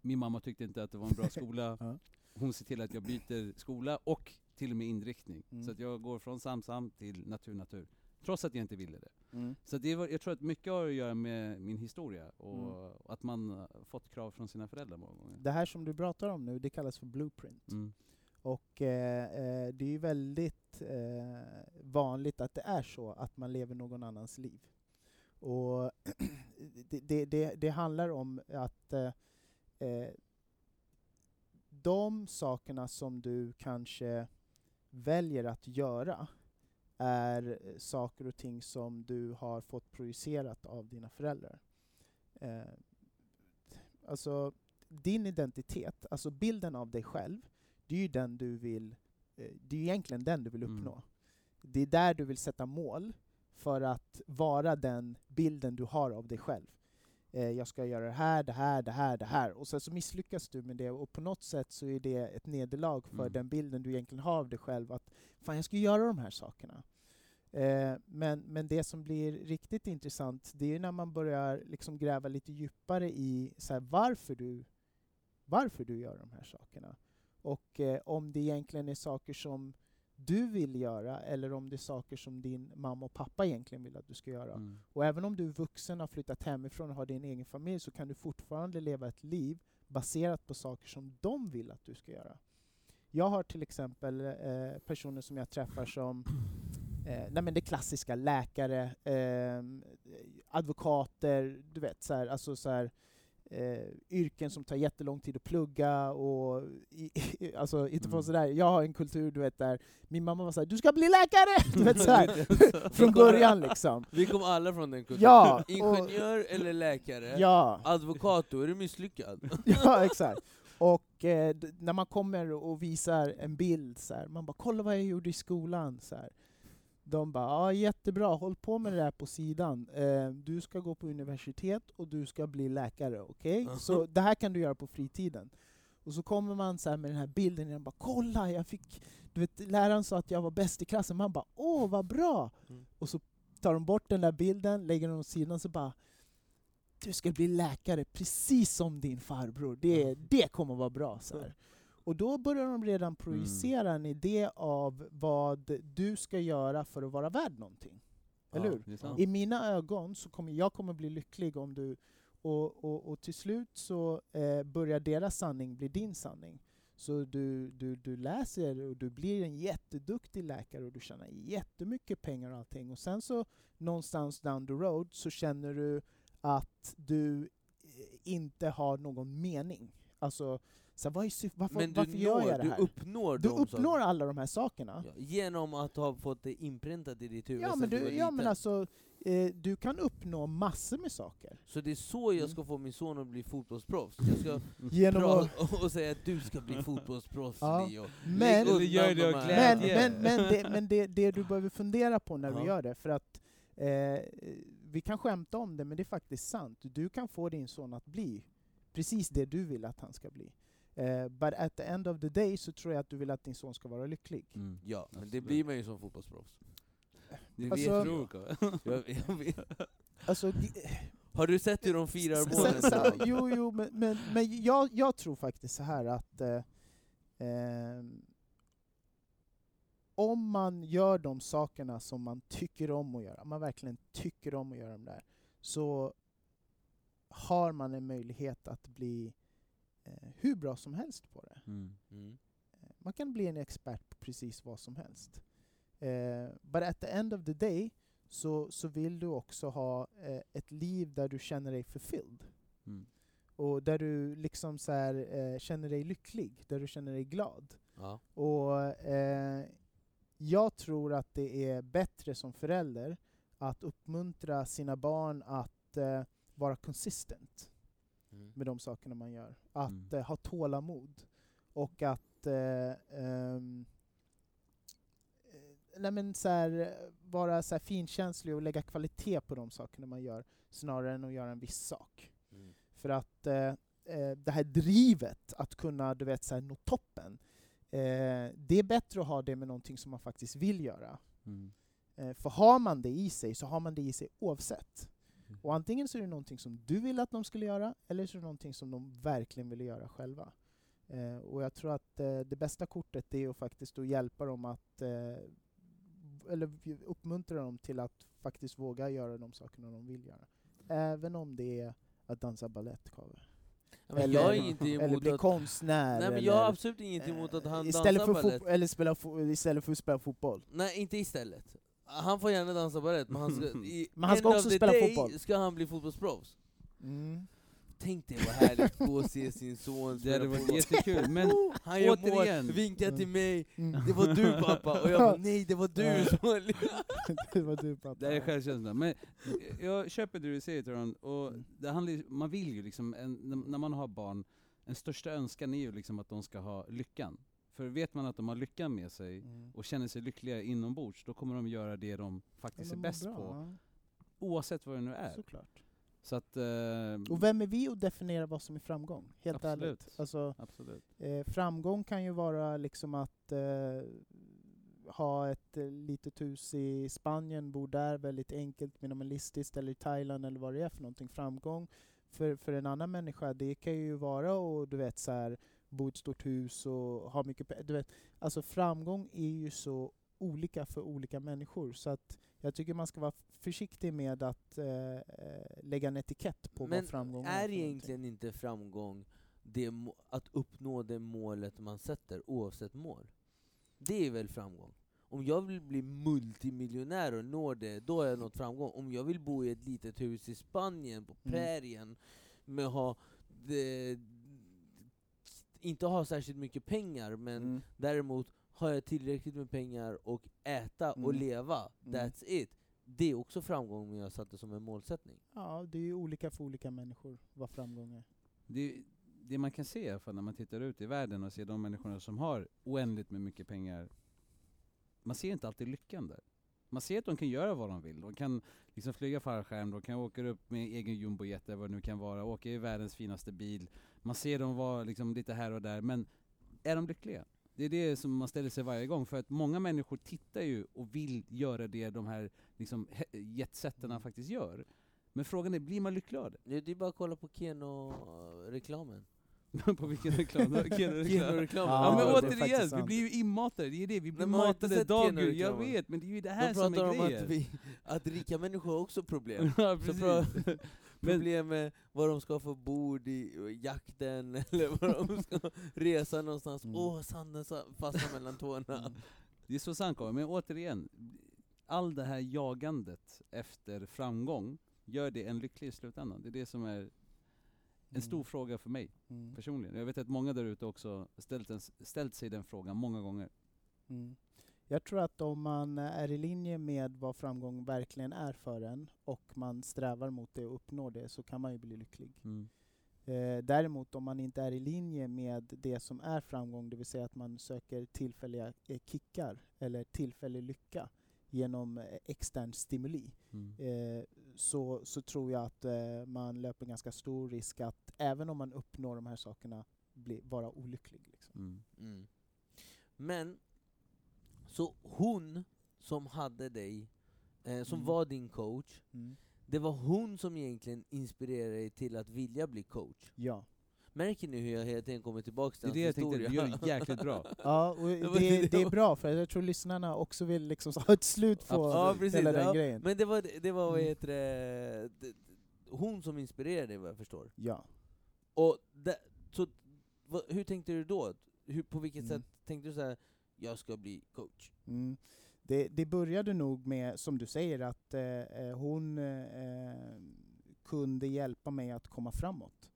min mamma tyckte inte att det var en bra skola. Hon ser till att jag byter skola och till och med inriktning. Mm. Så att jag går från Samsam till natur-natur. Trots att jag inte ville det. Mm. Så det var, jag tror att mycket har att göra med min historia och Mm. att man fått krav från sina föräldrar många gånger. Det här som du pratar om nu, det kallas för blueprint. Mm. Och eh, eh, det är ju väldigt eh, vanligt att det är så, att man lever någon annans liv. Och det, det, det, det handlar om att eh, eh, de sakerna som du kanske väljer att göra är saker och ting som du har fått projicerat av dina föräldrar. Eh, alltså, din identitet, alltså bilden av dig själv, det är ju den du vill, eh, det är egentligen den du vill Mm. uppnå. Det är där du vill sätta mål för att vara den bilden du har av dig själv. Eh, jag ska göra det här, det här, det här, det här. Och sen så misslyckas du med det och på något sätt så är det ett nederlag för Mm. den bilden du egentligen har av dig själv. Att fan, jag ska göra de här sakerna. Eh, men, men det som blir riktigt intressant, det är när man börjar liksom gräva lite djupare i så här, varför, du, varför du gör de här sakerna. Och eh, om det egentligen är saker som du vill göra eller om det är saker som din mamma och pappa egentligen vill att du ska göra. Mm. Och även om du är vuxen, har flyttat hemifrån och har din egen familj så kan du fortfarande leva ett liv baserat på saker som de vill att du ska göra. Jag har till exempel eh, personer som jag träffar som eh, nej men det klassiska, läkare, eh, advokater, du vet, så här, alltså så här, eh, yrken som tar jättelång tid att plugga och i, i, alltså inte Mm. sådär, jag har en kultur du vet där min mamma var såhär du ska bli läkare! Du vet, så här, från början liksom. Vi kom alla från den kulturen. Ja, och- Ingenjör eller läkare, Ja, advokat, då är du misslyckad. ja exakt. Och eh, när man kommer och visar en bild, så här, man bara ”kolla vad jag gjorde i skolan”. Så här. De bara ”ja, jättebra, håll på med det där på sidan. Eh, du ska gå på universitet och du ska bli läkare, okej? Aha. Så det här kan du göra på fritiden. Och så kommer man så här med den här bilden och bara ”kolla, jag fick...” du vet, Läraren sa att jag var bäst i klassen, man bara ”åh, vad bra!” Mm. Och så tar de bort den där bilden, lägger den åt sidan så bara du ska bli läkare precis som din farbror. Det, det kommer vara bra. Så här. Och då börjar de redan projicera en idé av vad du ska göra för att vara värd någonting. Eller Ja, hur? I mina ögon så kommer jag kommer bli lycklig om du... Och, och, och till slut så eh, börjar deras sanning bli din sanning. Så du, du, du läser och du blir en jätteduktig läkare och du tjänar jättemycket pengar och allting. Och sen så någonstans down the road så känner du att du eh, inte har någon mening. Alltså, så här, vad är syf- varför, Men du, varför gör når, jag det du här? uppnår Du de uppnår alla de här sakerna. Ja, genom att ha fått det inpräntat i ditt huvud Ja men, du du, ja, men alltså, eh, du kan uppnå massor med saker. Så det är så jag Mm. ska få min son att bli fotbollsproffs? Jag ska Genom att, och säga att du ska bli fotbollsproffs Ja. Leo. men, Eller gör det här- men, men, men, det, men det, det du behöver fundera på när Ja. du gör det, för att eh, vi kan skämta om det, men det är faktiskt sant. Du kan få din son att bli precis det du vill att han ska bli. Eh, but at the end of the day så tror jag att du vill att din son ska vara lycklig. Mm. Ja, men det Absolut. blir man ju som fotbollsproffs. Det Alltså- vet. Jag, jag vet. Alltså, Har du sett hur de firar målen? jo, jo, men, men, men jag, jag tror faktiskt så här att eh, ehm, om man gör de sakerna som man tycker om att göra, om man verkligen tycker om att göra dem där, så har man en möjlighet att bli eh, hur bra som helst på det. Mm. Mm. Eh, Man kan bli en expert på precis vad som helst. Eh, but at the end of the day så, så vill du också ha eh, ett liv där du känner dig fulfilled. Mm. Och där du liksom så här, eh, känner dig lycklig, där du känner dig glad. Ja. Och eh, jag tror att det är bättre som förälder att uppmuntra sina barn att eh, vara consistent Mm. Med de sakerna man gör. Att Mm. eh, ha tålamod. Och att eh, nej men så här, vara så här finkänslig och lägga kvalitet på de sakerna man gör snarare än att göra en viss sak. Mm. För att eh, det här drivet att kunna du vet, så här, nå toppen, eh, det är bättre att ha det med någonting som man faktiskt vill göra. Mm. Eh, för har man det i sig, så har man det i sig oavsett. Mm. Och antingen så är det någonting som du vill att de skulle göra, eller så är det någonting som de verkligen vill göra själva. Eh, och jag tror att eh, det bästa kortet är att faktiskt att hjälpa dem att, eh, eller uppmuntra dem till att faktiskt våga göra de sakerna de vill göra. Även om det är att dansa balett. Ja, Eller- jag är inte Eller emot bli att... konstnär. Nej men eller, jag har absolut inget emot att eh, han istället dansar för balett. eller spela istället för att spela fotboll. Nej, inte istället. Han får gärna dansa balett, men han ska, i Men han ska också spela day fotboll. ska han bli fotbollsproffs. Mm. Tänk dig vad härligt att gå och se sin son Det hade varit jättekul, men Han gör återigen. mål, vinkar till mig, Mm. det var du pappa, och jag bara nej det var du som det var du pappa. det är självkänslan. Men jag köper det du säger Toran, och Mm. det handlar, man vill ju liksom, en, när- när man har barn, en största önskan är ju liksom att de ska ha lyckan. För vet man att de har lyckan med sig, Mm. och känner sig lyckliga inombords, då kommer de göra det de faktiskt är de mår bäst bra, på. ja. Oavsett vad det nu är. Såklart. Så att... Eh, Och vem är vi att definiera vad som är framgång? Helt Absolut. ärligt. Alltså, Absolut. eh, framgång kan ju vara liksom att eh, ha ett eh, litet hus i Spanien, bo där väldigt enkelt, minimalistiskt, eller i Thailand eller vad det är för någonting. Framgång för, för en annan människa, det kan ju vara att du vet, så här, bo i ett stort hus och ha mycket pe- du vet, Alltså framgång är ju så olika för olika människor, så att jag tycker man ska vara försiktig med att eh, eh, lägga en etikett på Men vad framgång är. är för någonting. egentligen inte framgång det att uppnå det målet man sätter, oavsett mål? Det är väl framgång? Om jag vill bli multimiljonär och nå det, då har jag nått framgång. Om jag vill bo i ett litet hus i Spanien, på Mm. prärien, med ha det, inte ha särskilt mycket pengar, men Mm. däremot har jag tillräckligt med pengar och äta och Mm. leva, Mm. that's it. Det är också framgång om jag satt det som en målsättning. Ja, det är ju olika för olika människor vad framgång är. Det, det man kan se i alla fall när man tittar ut i världen och ser de människorna som har oändligt med mycket pengar, man ser inte alltid lyckan där. Man ser att de kan göra vad de vill. De kan liksom flyga fallskärm, de kan åka upp med egen jumbojet eller vad det nu kan vara, åka i världens finaste bil. Man ser dem vara liksom lite här och där, men är de lyckliga? Det är det som man ställer sig varje gång, för att många människor tittar ju och vill göra det de här liksom, jetsetterna Mm. faktiskt gör. Men frågan är, blir man lycklig av? Det det är bara att kolla på Keno-reklamen. på vilken reklam? Keno-reklam? Keno-reklamen. Ja, Ja, men återigen, vi blir ju inmatade, det är det, vi blir Men matade dagen Jag vet, men det är ju det här De som pratar är om grejen. att, vi, att rika människor har också problem. ja, precis. Problem med vad de ska få bord i jakten, eller vad de ska resa någonstans. Mm. Åh, sanden sa- fastnar mellan tårna. Det är så sant men återigen, all det här jagandet efter framgång, gör det en lycklig i slutändan. Det är det som är en stor Mm. fråga för mig Mm. personligen. Jag vet att många där ute också ställt, en, ställt sig den frågan många gånger. Mm. Jag tror att om man är i linje med vad framgång verkligen är för en och man strävar mot det och uppnår det så kan man ju bli lycklig. Mm. Eh, däremot om man inte är i linje med det som är framgång, det vill säga att man söker tillfälliga eh, kickar eller tillfällig lycka genom eh, extern stimuli, Mm. eh, så, så tror jag att eh, man löper ganska stor risk att även om man uppnår de här sakerna, bli, vara olycklig. Liksom. Mm. Mm. Men, så hon som hade dig, eh, som Mm. var din coach, Mm. det var hon som egentligen inspirerade dig till att vilja bli coach. Ja. Märker ni hur jag hela tiden kommer tillbaka Det är till det hans jag tänkte, du gör det jäkligt bra. Ja, och Det det, är bra för jag tror lyssnarna också vill liksom ha ett slut på Ja, precis, hela den ja. grejen. Men det var, det var vad Mm. heter det, det, hon som inspirerade dig vad jag förstår. Ja. Och det, så, vad, hur tänkte du då? Hur, på vilket Mm. sätt tänkte du så här, jag ska bli coach? Mm. Det, det började nog med, som du säger, att eh, eh, hon eh, kunde hjälpa mig att komma framåt.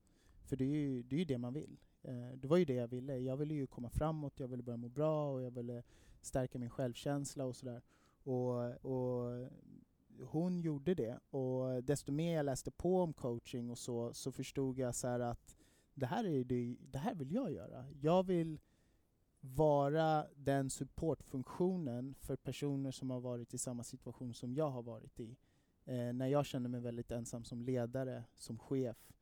För det är ju det, är ju det man vill. Eh, det var ju det jag ville. Jag ville ju komma framåt, jag ville börja må bra och jag ville stärka min självkänsla och sådär. Och, och hon gjorde det. Och desto mer jag läste på om coaching och så, så förstod jag så här att det här, är det, det här vill jag göra. Jag vill vara den supportfunktionen för personer som har varit i samma situation som jag har varit i. Eh, när jag känner mig väldigt ensam som ledare, som chef.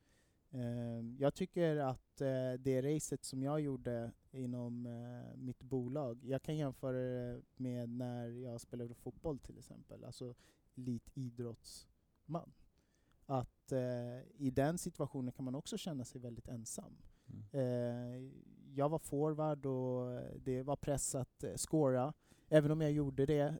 Eh, jag tycker att eh, det racet som jag gjorde inom eh, mitt bolag, jag kan jämföra det med när jag spelade fotboll till exempel, alltså elitidrottsman. Att i den situationen kan man också känna sig väldigt ensam. Mm. Jag var forward och det var press att scora, även om jag gjorde det.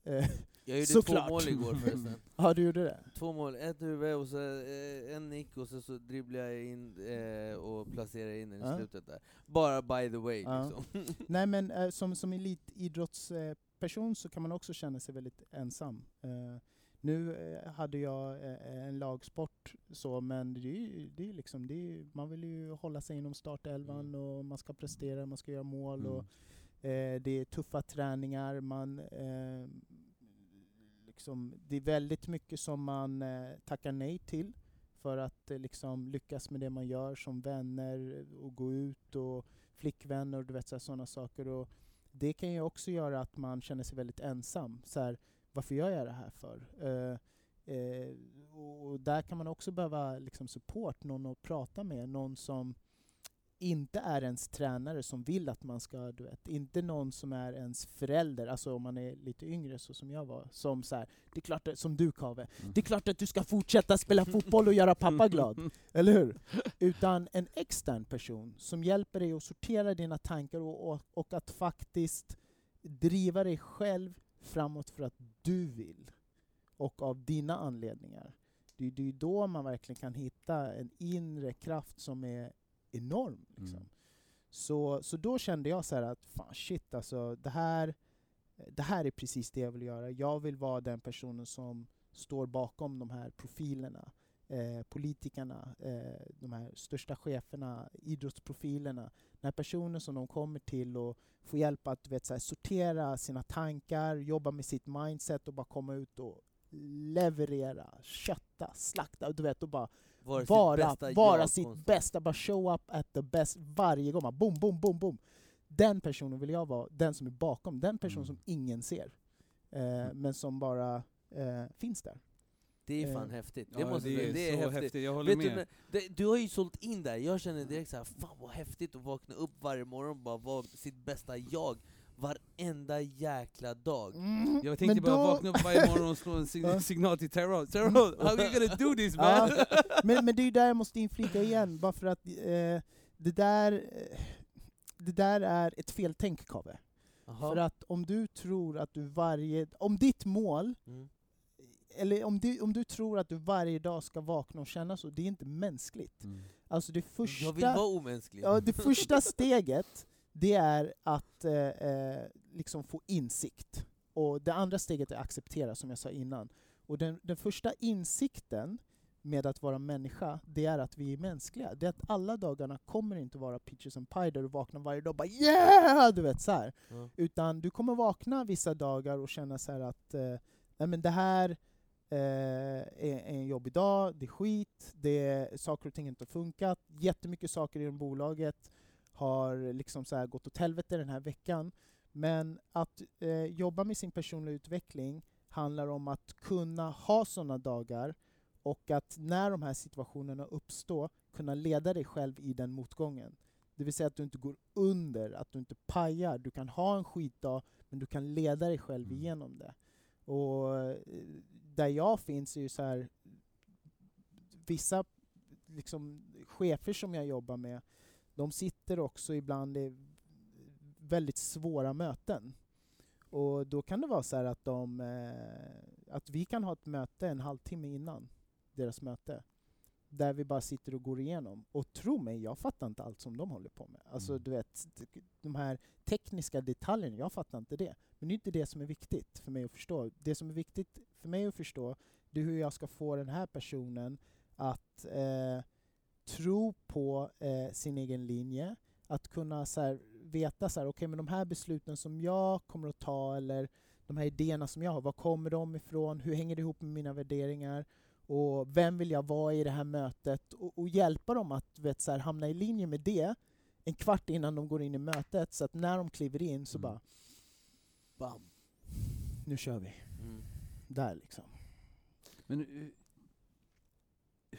Jag gjorde Såklart. två mål igår förresten. ja, du gjorde det? Två mål, ett huvud och så eh, en nick och så, så dribblade jag in eh, och placerade in den i slutet där. Bara by the way liksom. Nej men eh, som, som elitidrottsperson så kan man också känna sig väldigt ensam. Eh, nu eh, hade jag eh, en lagsport så, men det är ju, det är liksom, det är, man vill ju hålla sig inom startelvan Mm. och man ska prestera, man ska göra mål Mm. och eh, det är tuffa träningar, man eh, liksom, det är väldigt mycket som man eh, tackar nej till för att eh, liksom lyckas med det man gör som vänner eh, och gå ut och flickvänner och du vet sådana saker. Och det kan ju också göra att man känner sig väldigt ensam. Så här, varför gör jag det här för? Eh, eh, och där kan man också behöva liksom support, någon att prata med, någon som inte är ens tränare som vill att man ska, du vet, inte någon som är ens förälder, alltså om man är lite yngre så som jag var, som så här, det är klart, att- som du Kave, Mm. det är klart att du ska fortsätta spela fotboll och göra pappa glad. Eller hur? Utan en extern person som hjälper dig att sortera dina tankar och, och, och att faktiskt driva dig själv framåt för att du vill. Och av dina anledningar. Det är det är då man verkligen kan hitta en inre kraft som är enorm. Liksom. Mm. Så, så då kände jag så här att fan shit alltså, det här, det här är precis det jag vill göra. Jag vill vara den personen som står bakom de här profilerna. Eh, politikerna, eh, de här största cheferna, idrottsprofilerna. Den här personen som de kommer till och får hjälp att vet, så här, sortera sina tankar, jobba med sitt mindset och bara komma ut och leverera, kötta, slakta, du vet, och bara Var sitt vara, bästa vara sitt bästa, bara show up at the best varje gång. Boom, boom, boom, boom. Den personen vill jag vara, den som är bakom, den personen Mm. som ingen ser. Eh, men som bara eh, finns där. Det är fan Eh, häftigt. Det, Ja, måste, det är det är så häftigt. häftigt, jag håller Vet du, med. när- det, du har ju sålt in där, jag känner direkt så här, fan vad häftigt att vakna upp varje morgon och bara vara sitt bästa jag varenda jäkla dag. Jag tänkte bara då- vakna upp varje morgon och slå en sig- Ja. signal till Terrell. Terrell, how are you gonna do this man? Ja, men, men det är ju där jag måste inflika igen, bara för att eh, det, där, eh, det där är ett feltänk Kave. För att om du tror att du varje... Om ditt mål Mm. eller om du, om du tror att du varje dag ska vakna och känna så, det är inte mänskligt. Mm. Alltså det första, Jag vill vara omänsklig. ja, det första steget, det är att eh, eh, liksom få insikt. Och det andra steget är att acceptera, som jag sa innan. Och den, den första insikten med att vara människa, det är att vi är mänskliga. Det är att alla dagarna kommer inte vara peaches and pie där du vaknar varje dag och bara yeah! Du vet så här. Ja. Utan du kommer vakna vissa dagar och känna så här att eh, nej men det här eh, är, är en jobbig dag, det är skit, det är, saker och ting inte har funkat, jättemycket saker inom bolaget har liksom så gått åt helvete den här veckan. Men att eh, jobba med sin personliga utveckling handlar om att kunna ha sådana dagar och att när de här situationerna uppstår kunna leda dig själv i den motgången. Det vill säga att du inte går under, att du inte pajar. Du kan ha en skitdag, men du kan leda dig själv Mm. igenom det. Och eh, där jag finns är ju så här vissa liksom, chefer som jag jobbar med, de sitter också ibland i väldigt svåra möten. Och då kan det vara så här att, de, eh, att vi kan ha ett möte en halvtimme innan deras möte. Där vi bara sitter och går igenom. Och tro mig, jag fattar inte allt som de håller på med. Alltså Mm. du vet, de här tekniska detaljerna, jag fattar inte det. Men det är inte det som är viktigt för mig att förstå. Det som är viktigt för mig att förstå, det är hur jag ska få den här personen att eh, tro på eh, sin egen linje, att kunna så här, veta så här, okej men de här besluten som jag kommer att ta eller de här idéerna som jag har, var kommer de ifrån, hur hänger det ihop med mina värderingar och vem vill jag vara i det här mötet och, och hjälpa dem att vet, så här, hamna i linje med det en kvart innan de går in i mötet så att när de kliver in så Mm. bara Bam. nu kör vi. Mm. Där liksom. Men eh,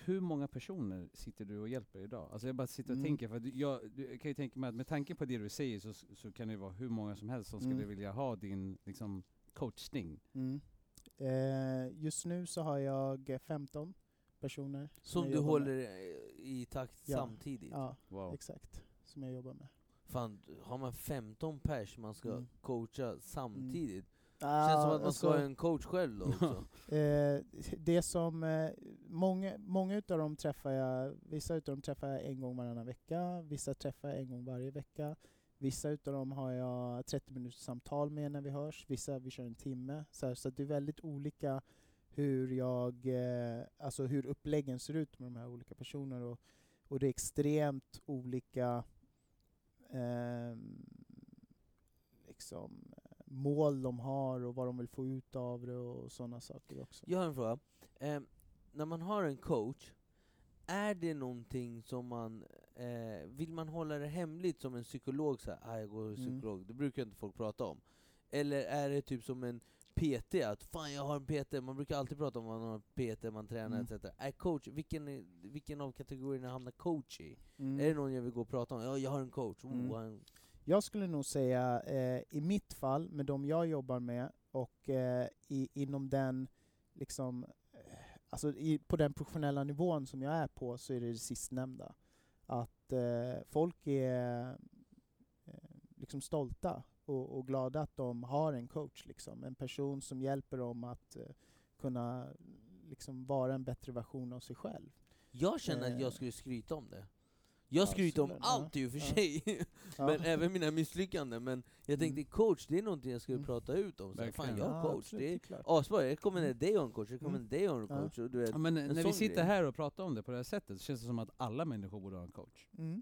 hur många personer sitter du och hjälper idag? Alltså jag bara sitter och Mm. tänker, för jag, du, jag kan ju tänka mig att med tanke på det du säger så, så kan det vara hur många som helst som skulle Mm. vilja ha din liksom, coachning. Mm. Eh, just nu så har jag eh, 15 personer. Som jag du håller med. i takt Ja. samtidigt? Ja, Wow. exakt. Som jag jobbar med. Fan, har man 15 pers man ska Mm. coacha samtidigt? Ah, Känns som att man ska ha en coach själv då också. Eh, det som, eh, många, många utav dem träffar jag, vissa utav dem träffar jag en gång varannan vecka, vissa träffar jag en gång varje vecka. Vissa utav dem har jag 30 minuters samtal med när vi hörs, vissa vi kör en timme. Så, här, så det är väldigt olika hur jag, eh, alltså hur uppläggen ser ut med de här olika personerna. Och, och det är extremt olika ehm, liksom, mål de har och vad de vill få ut av det och sådana saker också. Jag har en fråga. Eh, när man har en coach, är det någonting som man, eh, vill man hålla det hemligt som en psykolog, så här, ah, jag går Mm. psykolog, det brukar inte folk prata om. Eller är det typ som en PT, att fan jag har en PT, man brukar alltid prata om man har en PT, man tränar Mm. etc. Är coach, vilken, vilken av kategorierna hamnar coach i? Mm. Är det någon jag vill gå och prata om? Ja, jag har en coach. Oh, Mm. han, Jag skulle nog säga, eh, i mitt fall, med de jag jobbar med, och eh, i, inom den, liksom, eh, alltså i, på den professionella nivån som jag är på, så är det det sistnämnda. Att eh, folk är eh, liksom stolta och, och glada att de har en coach, liksom. en person som hjälper dem att eh, kunna liksom, vara en bättre version av sig själv. jag känner att jag skulle skryta om det. Jag Ja, skryter om allt i och för sig, Ja. men även mina misslyckanden. Men jag tänkte coach, det är någonting jag skulle Mm. prata ut om. Så, fan jag har Ja, coach, absolut, det är klart. asbra, jag rekommenderar dig att en coach, jag rekommenderar Mm. dig att en coach. Och du vet, Ja, men en när vi sitter grej. här och pratar om det på det här sättet så känns det som att alla människor borde ha en coach. Mm.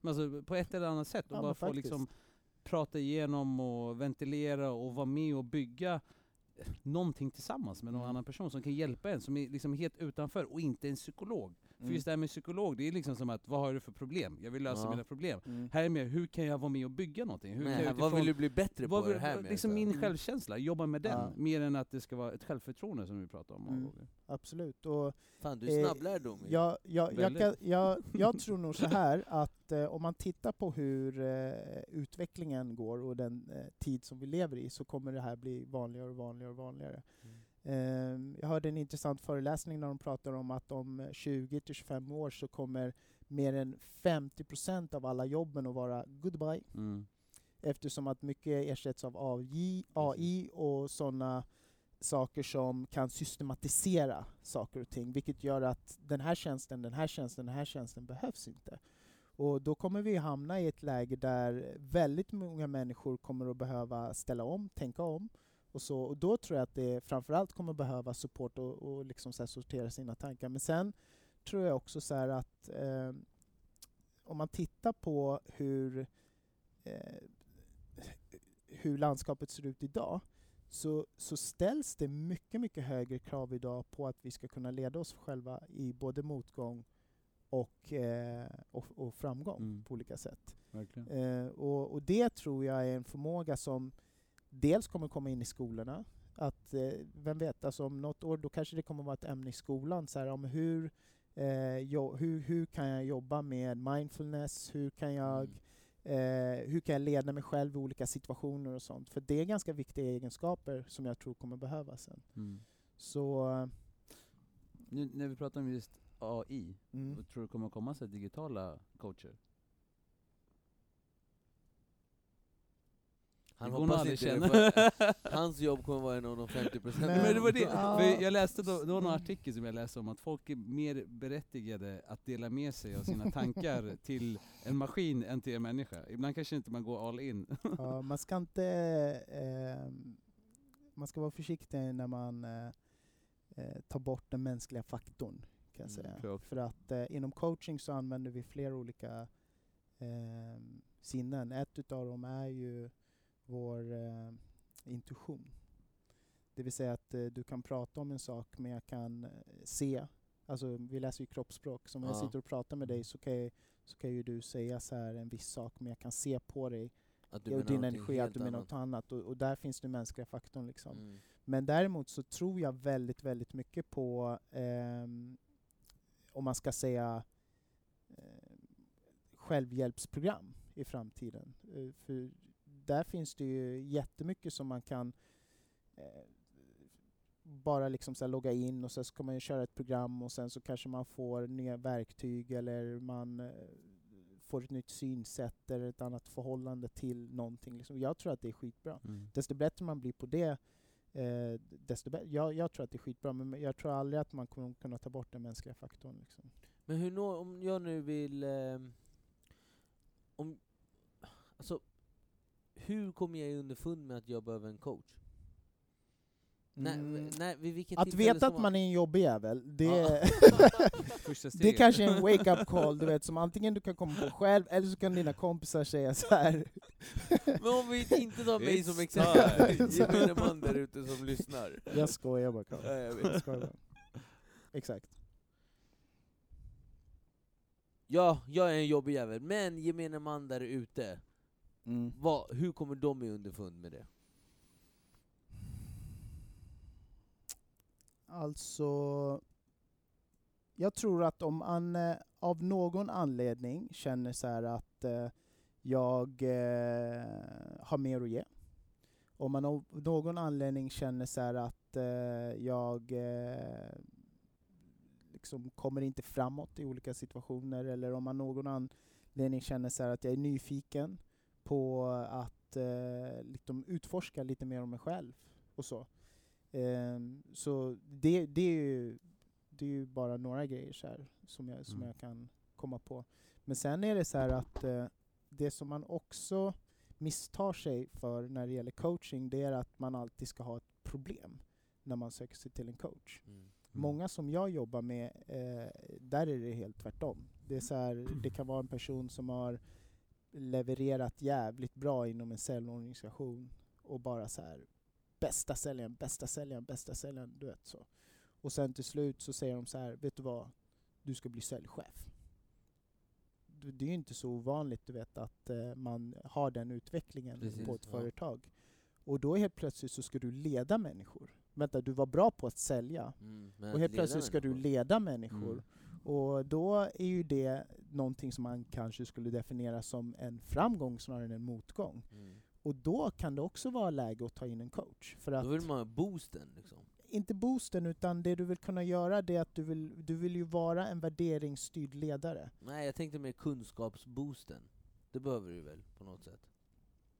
Men Alltså på ett eller annat sätt, och Ja, bara få liksom prata igenom och ventilera och vara med och bygga någonting tillsammans med någon Mm. annan person som kan hjälpa en, som är liksom helt utanför och inte en psykolog. För Mm. just det här med psykolog, det är liksom som att vad har du för problem? Jag vill lösa Ja. mina problem. Mm. Här är mer, hur kan jag vara med och bygga någonting? Hur Nej, kan jag vad vill utifrån- du bli bättre vad på vill- det här med? liksom min Mm. självkänsla, jobba med den. Ja. Mer än att det ska vara ett självförtroende som vi pratar om många Mm. gånger. Absolut. Och Fan du är Eh, snabblärdom ju. Jag, jag, jag, kan, jag, jag tror nog så här att eh, om man tittar på hur eh, utvecklingen går och den eh, tid som vi lever i så kommer det här bli vanligare och vanligare och vanligare. Mm. Eh, jag hörde en intressant föreläsning när de pratar om att om 20-25 år så kommer mer än 50% av alla jobben att vara goodbye Mm. eftersom att mycket ersätts av AI, AI och sådana saker som kan systematisera saker och ting, vilket gör att den här tjänsten, den här tjänsten, den här tjänsten behövs inte. Och då kommer vi hamna i ett läge där väldigt många människor kommer att behöva ställa om, tänka om Och, så, och då tror jag att det framförallt kommer behöva support och, och liksom så sortera sina tankar. Men sen tror jag också så att eh, om man tittar på hur, eh, hur landskapet ser ut idag så, så ställs det mycket, mycket högre krav idag på att vi ska kunna leda oss själva i både motgång och, eh, och, och framgång Mm. på olika sätt. Eh, och, och det tror jag är en förmåga som dels kommer komma in i skolorna, att eh, vem vet, alltså om något år då kanske det kommer vara ett ämne i skolan, så här, om hur, eh, jo, hur, hur kan jag jobba med mindfulness, hur kan jag Mm. Eh, hur kan jag leda mig själv i olika situationer och sånt? För det är ganska viktiga egenskaper som jag tror kommer behövas sen. Mm. Så, Nu när vi pratar om just AI, mm. tror du kommer komma så digitala coacher? Han Det hoppas aldrig inte det, känna. för hans jobb kommer vara en av de 50 procenten. Men- Men det var det, för jag läste då, det var någon Mm. artikel som jag läste om att folk är mer berättigade att dela med sig av sina tankar till en maskin än till en människa. Ibland kanske inte man går all in. ja, man ska inte... Eh, man ska vara försiktig när man eh, eh, tar bort den mänskliga faktorn, kan jag Mm, säga. också. För att eh, inom coaching så använder vi flera olika eh, sinnen. Ett utav dem är ju vår eh, intuition. Det vill säga att eh, du kan prata om en sak men jag kan eh, se. Alltså vi läser ju kroppsspråk, så om jag Ja. sitter och pratar med dig så kan, jag, så kan ju du säga så här en viss sak men jag kan se på dig Att och menar din energi att du menar något annat. Och, och där finns den mänskliga faktorn liksom. Mm. Men däremot så tror jag väldigt, väldigt mycket på, ehm, om man ska säga, eh, självhjälpsprogram i framtiden. Eh, för där finns det ju jättemycket som man kan eh, bara liksom så logga in och sen ska man ju köra ett program och sen så kanske man får nya verktyg eller man eh, får ett nytt synsätt eller ett annat förhållande till någonting. Liksom. Jag tror att det är skitbra Mm. desto bättre man blir på det, eh, desto bättre. Jag, jag tror att det är skitbra, men jag tror aldrig att man kommer kunna ta bort den mänskliga faktorn. Liksom. Men hur nå, om jag nu vill... Eh, om, alltså, hur kommer jag underfund med att jag behöver en coach? Nej, Mm. nej, vid vilket Att veta att man är en jobbig jävel, det. Första det kanske är en wake-up call, du vet, som antingen du kan komma på själv, eller så kan dina kompisar säga så här. Men om vi inte tar mig som exempel, gemene man där ute som lyssnar. Jag skojar bara. Carl. Ja, jag vet. Jag skojar bara. Exakt. Ja, jag är en jobbig jävel, men gemene man där ute, Mm. vad, hur kommer de i underfund med det? Alltså, jag tror att om man eh, av någon anledning känner så här att eh, jag eh, har mer att ge, om man av någon anledning känner så här att eh, jag eh, liksom kommer inte framåt i olika situationer, eller om man av någon anledning känner så här att jag är nyfiken på att eh, liksom utforska lite mer om mig själv och så. Ehm, så det, det, är ju, det är ju bara några grejer så här, som, jag, som Mm. jag kan komma på. Men sen är det så här att eh, det som man också misstar sig för när det gäller coaching, det är att man alltid ska ha ett problem när man söker sig till en coach. Mm. Många som jag jobbar med, eh, där är det helt tvärtom. Det, är så här, det kan vara en person som har levererat jävligt bra inom en säljorganisation och bara så här bästa säljaren, bästa säljaren, bästa säljaren, du vet så. Och sen till slut så säger de så här, vet du vad? Du ska bli säljchef. Du- Det är ju inte så ovanligt du vet att eh, man har den utvecklingen Precis, på ett ja. företag. Och då helt plötsligt så ska du leda människor. Vänta, du var bra på att sälja Mm, och helt plötsligt ska du människor. leda människor. Mm. Och då är ju det någonting som man kanske skulle definiera som en framgång snarare än en motgång. Mm. Och då kan det också vara läge att ta in en coach. För att, Då vill man ha boosten liksom. inte boosten, utan det du vill kunna göra det är att du vill, du vill ju vara en värderingsstyrd ledare. Nej, jag tänkte mer kunskapsboosten. Det behöver du väl på något sätt?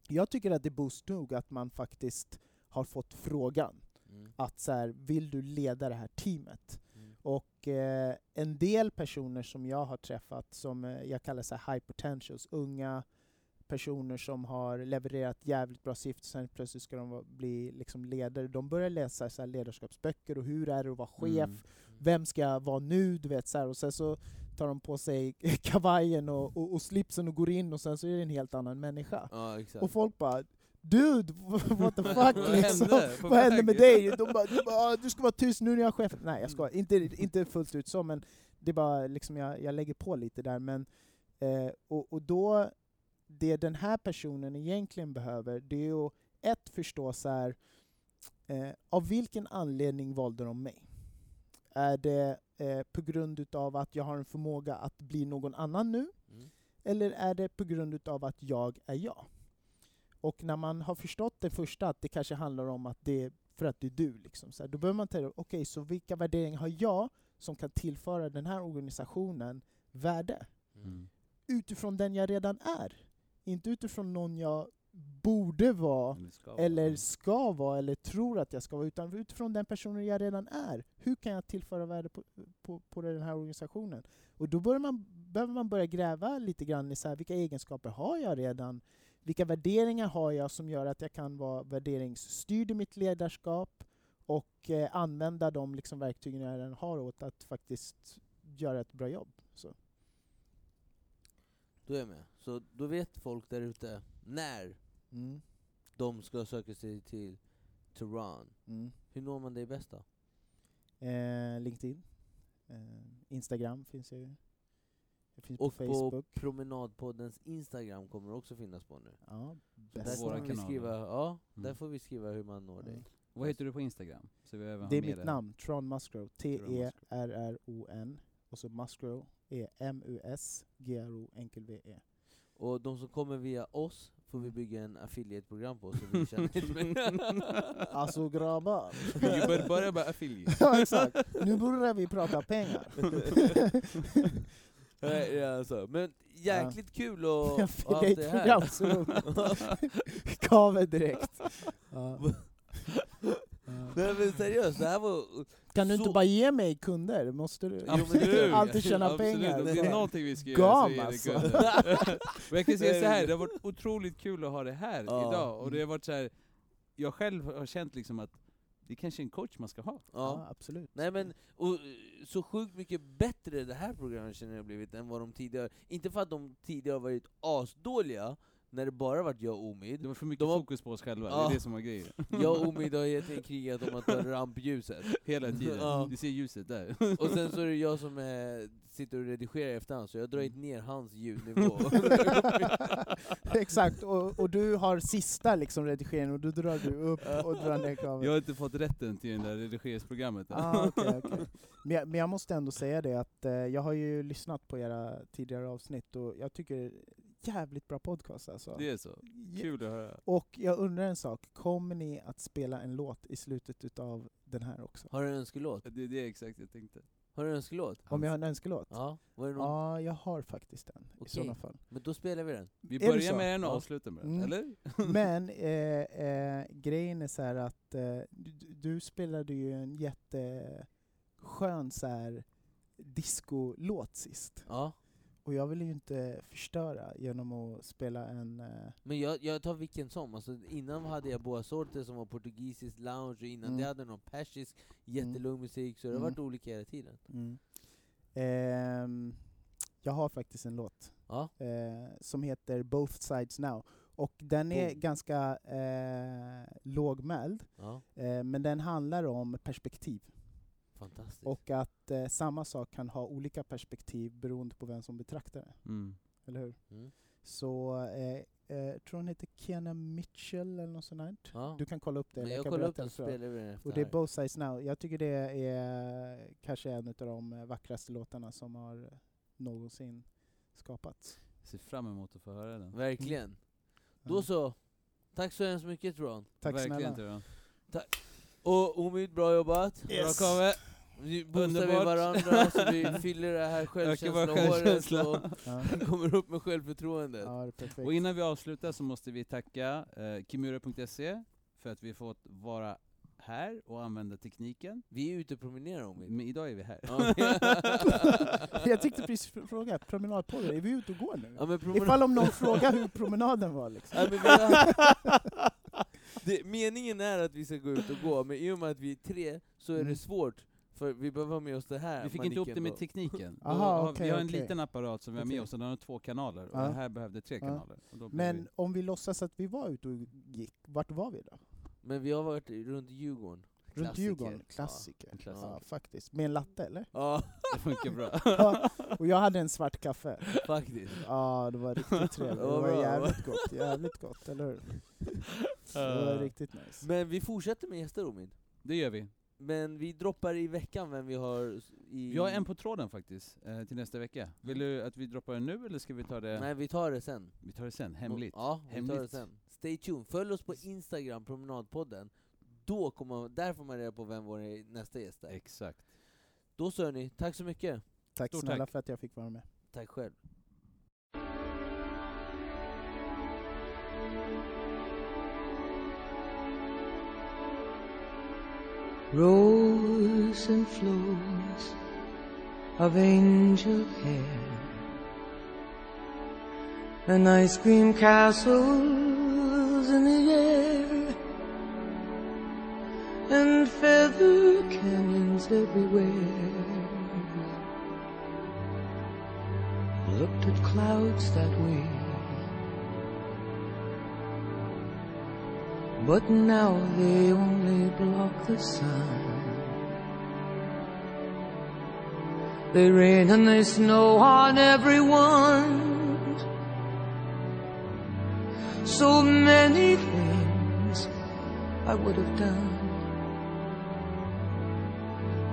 Jag tycker att det är boost nog att man faktiskt har fått frågan Mm. att så här, vill du leda det här teamet? Mm. Och eh, en del personer som jag har träffat, som eh, jag kallar så high potentials, unga personer som har levererat jävligt bra siffror, sen plötsligt ska de bli liksom ledare. De börjar läsa så ledarskapsböcker och hur är det att vara chef, Mm. vem ska jag vara nu? Du vet, så här. Och sen så tar de på sig kavajen och, och, och slipsen och går in och sen så är det en helt annan människa. Ja. Och folk bara Dude, what the fuck Vad liksom? Vad hände med dig? De bara, du, bara, "Ah, du ska vara tyst nu när jag är chef. Nej jag ska inte, inte fullt ut så, men det är bara liksom jag, jag lägger på lite där. Men, eh, och, och då, det den här personen egentligen behöver, det är att ett förstå så här, eh, av vilken anledning valde de mig? Är det eh, på grund utav att jag har en förmåga att bli någon annan nu? Mm. Eller är det på grund utav att jag är jag? Och när man har förstått det första, att det kanske handlar om att det är för att det är du, liksom, så här, då behöver man tänka, okej, så vilka värderingar har jag som kan tillföra den här organisationen värde? Mm. Utifrån den jag redan är. Inte utifrån någon jag borde vara, Eller ska vara. eller ska vara, eller tror att jag ska vara, utan utifrån den personen jag redan är. Hur kan jag tillföra värde på, på, på den här organisationen? Och då börjar man, behöver man börja gräva lite grann i så här, vilka egenskaper har jag redan? Vilka värderingar har jag som gör att jag kan vara värderingsstyrd i mitt ledarskap och eh, använda de liksom, verktygen jag redan har åt att faktiskt göra ett bra jobb. Så. Då är jag med. Så då vet folk där ute när Mm. de ska söka sig till Tehran. Mm. Hur når man dig bäst då? Eh, LinkedIn. Eh, Instagram finns ju. Det finns Och på på Facebook. Promenadpoddens Instagram kommer det också finnas på nu. Ja, Där får vi skriva, ja, Mm. där får vi skriva hur man når dig. Vad heter du på Instagram? Så vi även Det är mitt namn, Tron Musgrove. T-E-R-R-O-N. Och så Musgrove är M-U-S-G-R-O enkel V-E. Och de som kommer via oss får vi bygga en affiliate-program på så Mm. vi pengar. Alltså grabbar. Vi bör börja med affiliate. ja exakt. Nu börjar vi prata pengar. Nej, ja, alltså. Men jäkligt kul att ha haft det Affiliate-program, här. så roligt. Kave direkt. Ja. Ja. Nej men seriöst, det här var... Kan du inte Så- bara ge mig kunder? Måste du Absolut! alltid tjäna Absolut. pengar? Om det är någonting vi ska göra Gam, så är det alltså. kunder. Men jag kan säga så här, det har varit otroligt kul att ha det här Ja. idag, och det har varit så här. jag själv har känt liksom att det är kanske är en coach man ska ha. Ja, Ja. absolut. Nej men, och, eh, så sjukt mycket bättre det här programmet känner jag blivit än vad de tidigare, inte för att de tidigare har varit asdåliga, när det bara varit jag och Omid. Det var för mycket De har- fokus på oss själva, det Ja. är det som var grejen. Jag och Omid har egentligen krigat om att ta rampljuset. Hela tiden. Ja. Du ser ljuset där. Och sen så är det jag som eh, sitter och redigerar i efterhand, så jag drar inte ner hans ljudnivå. Exakt, och, och du har sista liksom redigeringen och då drar du upp och drar ner kameran. Jag har inte fått rätten till det där redigeringsprogrammet än. Ah, okej, okej. Men, jag, men jag måste ändå säga det att eh, jag har ju lyssnat på era tidigare avsnitt och jag tycker det är jävligt bra podcast alltså. Det är så. Kul att höra. Och jag undrar en sak, kommer ni att spela en låt i slutet utav den här också? Har du en önskelåt? Det är det exakt jag tänkte. Har du en önskelåt? Om jag har en önskelåt? Ja, var det någon? Ja, jag har faktiskt en i Okej. sådana fall. Men då spelar vi den. Vi Är det börjar så? med den och Ja. avslutar med den, Mm. eller? Men eh, eh, grejen är så här att eh, du, du spelade ju en jätteskön så här discolåt sist. Ja. Och jag vill ju inte förstöra genom att spela en... Eh, Men jag, jag tar vilken som, alltså, innan hade jag Boa Sorte som var portugisisk lounge, och innan Mm. det hade någon persisk jättelugn musik, så det har Mm. varit olika hela tiden. mm. Ehm, jag har faktiskt en låt Ja. eh, som heter Both Sides Now. Och den är Boom. ganska eh, lågmäld, Ja, eh, men den handlar om perspektiv. fantastiskt. Och att eh, samma sak kan ha olika perspektiv beroende på vem som betraktar det. Mm. Eller hur? Mm. Så, eh, eh, tror hon heter Kiana Mitchell eller något sånt. Ja. Du kan kolla upp det. Men jag kollar upp den så dig. spelar vi den efter Och det är. Both Sides Now. Jag tycker det är kanske en av de vackraste låtarna som har någonsin skapats. Jag ser fram emot att få höra den. Verkligen. Ja. Då så, tack så hemskt mycket Tron. Tack Verkligen, snälla. Turan. Och Omid, bra jobbat. Yes. Bra Kave. Nu boostar vi varandra så vi fyller det här självkänsla. och Ja. kommer upp med självförtroendet. ja. Och innan vi avslutar så måste vi tacka eh, Kimura.se för att vi fått vara här och använda tekniken. Vi är ute och promenerar om vi. Men idag är vi här. Jag tänkte precis fråga, promenadpodden, är vi ute och går nu? Ja, men Ifall om någon frågar hur promenaden var liksom. Ja, men vi har... det, meningen är att vi ska gå ut och gå, men i och med att vi är tre så är Mm. det svårt, för vi behöver ha med oss det här Vi fick inte ihop det med tekniken. Aha, okej, vi har en okej. liten apparat som vi har med oss, och den har två kanaler. Och Ja. det här behövde tre Ja. kanaler. Och då blev Men vi... om vi låtsas att vi var ute och gick, vart var vi då? Men vi har varit runt Djurgården. Runt Klassiker. Djurgården? Ja, Klassiker. en klassiker. Ja, faktiskt. Med en latte eller? Ja, Det funkar bra. Ja, och jag hade en svart kaffe. faktiskt. Ja, det var riktigt trevligt. Det Ja, var jävligt gott, jävligt gott, eller hur? Det var riktigt nice. Men vi fortsätter med gäster Omid. Det gör vi. Men vi droppar i veckan vem vi har i... Vi har en på tråden faktiskt, eh, till nästa vecka. Vill du att vi droppar den nu eller ska vi ta det? Nej, vi tar det sen. Vi tar det sen, hemligt. Ja, vi tar det sen. Stay tuned. Följ oss på Instagram, Promenadpodden. Då kommer, där får man reda på vem vår nästa gäst är. Exakt. Då så hörni, tack så mycket. Tack Stort snälla tack. för att jag fick vara med. Tack själv. Rows and flows of angel hair and ice cream castles in the air and feather canyons everywhere. Looked at clouds that way. But now they only block the sun. They rain and they snow on everyone. So many things I would have done.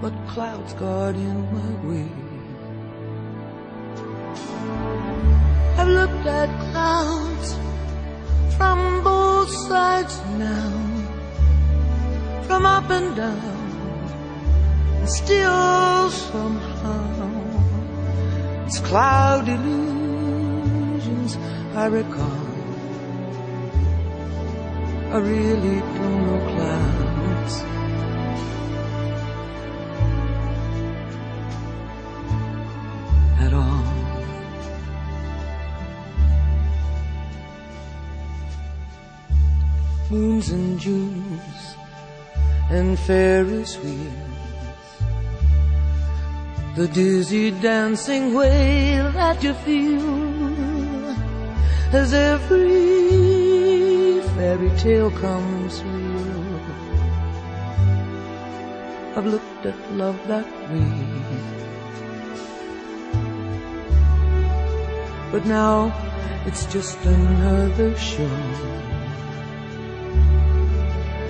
But clouds got in my way. I've looked at clouds from sides now, from up and down, and still somehow it's cloud illusions I recall. I really don't know clouds. Moons and Junes and Ferris wheels. The dizzy dancing way that you feel as every fairy tale comes real. I've looked at love that way. But now it's just another show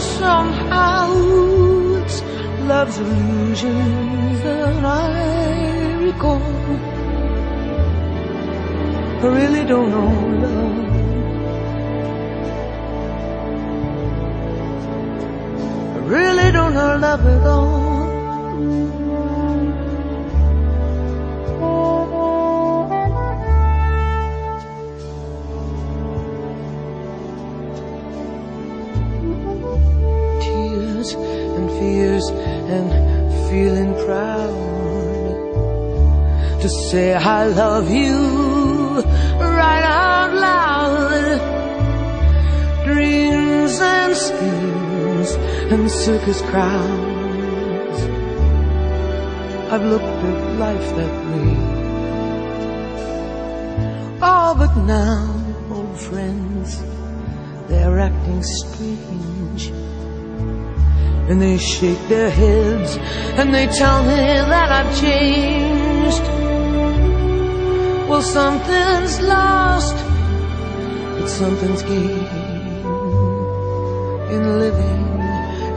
somehow it's love's illusions that I recall. I really don't know love. I really don't know love at all. And feeling proud to say I love you right out loud. Dreams and schemes and circus crowds. I've looked at life that way. Oh, but now, old friends, they're acting strange. And they shake their heads and they tell me that I've changed. Well, something's lost, but something's gained in living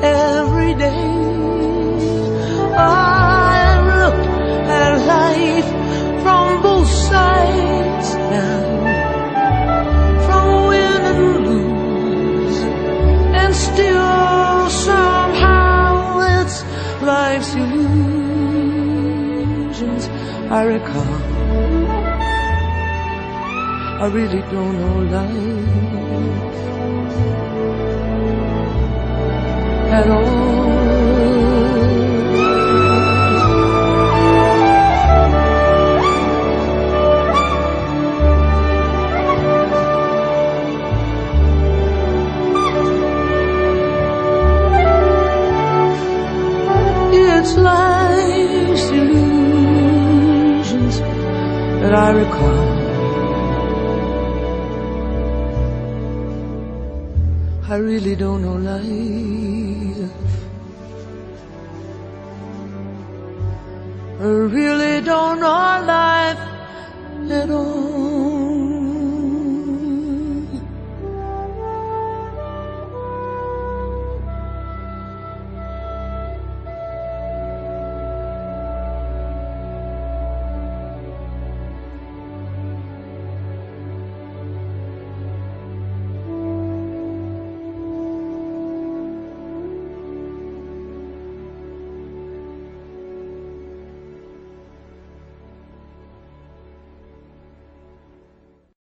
every day I look at life from both sides now, from win and lose, and still I recall. I really don't know life at all. That I recall. I really don't know life. I really don't know life at all.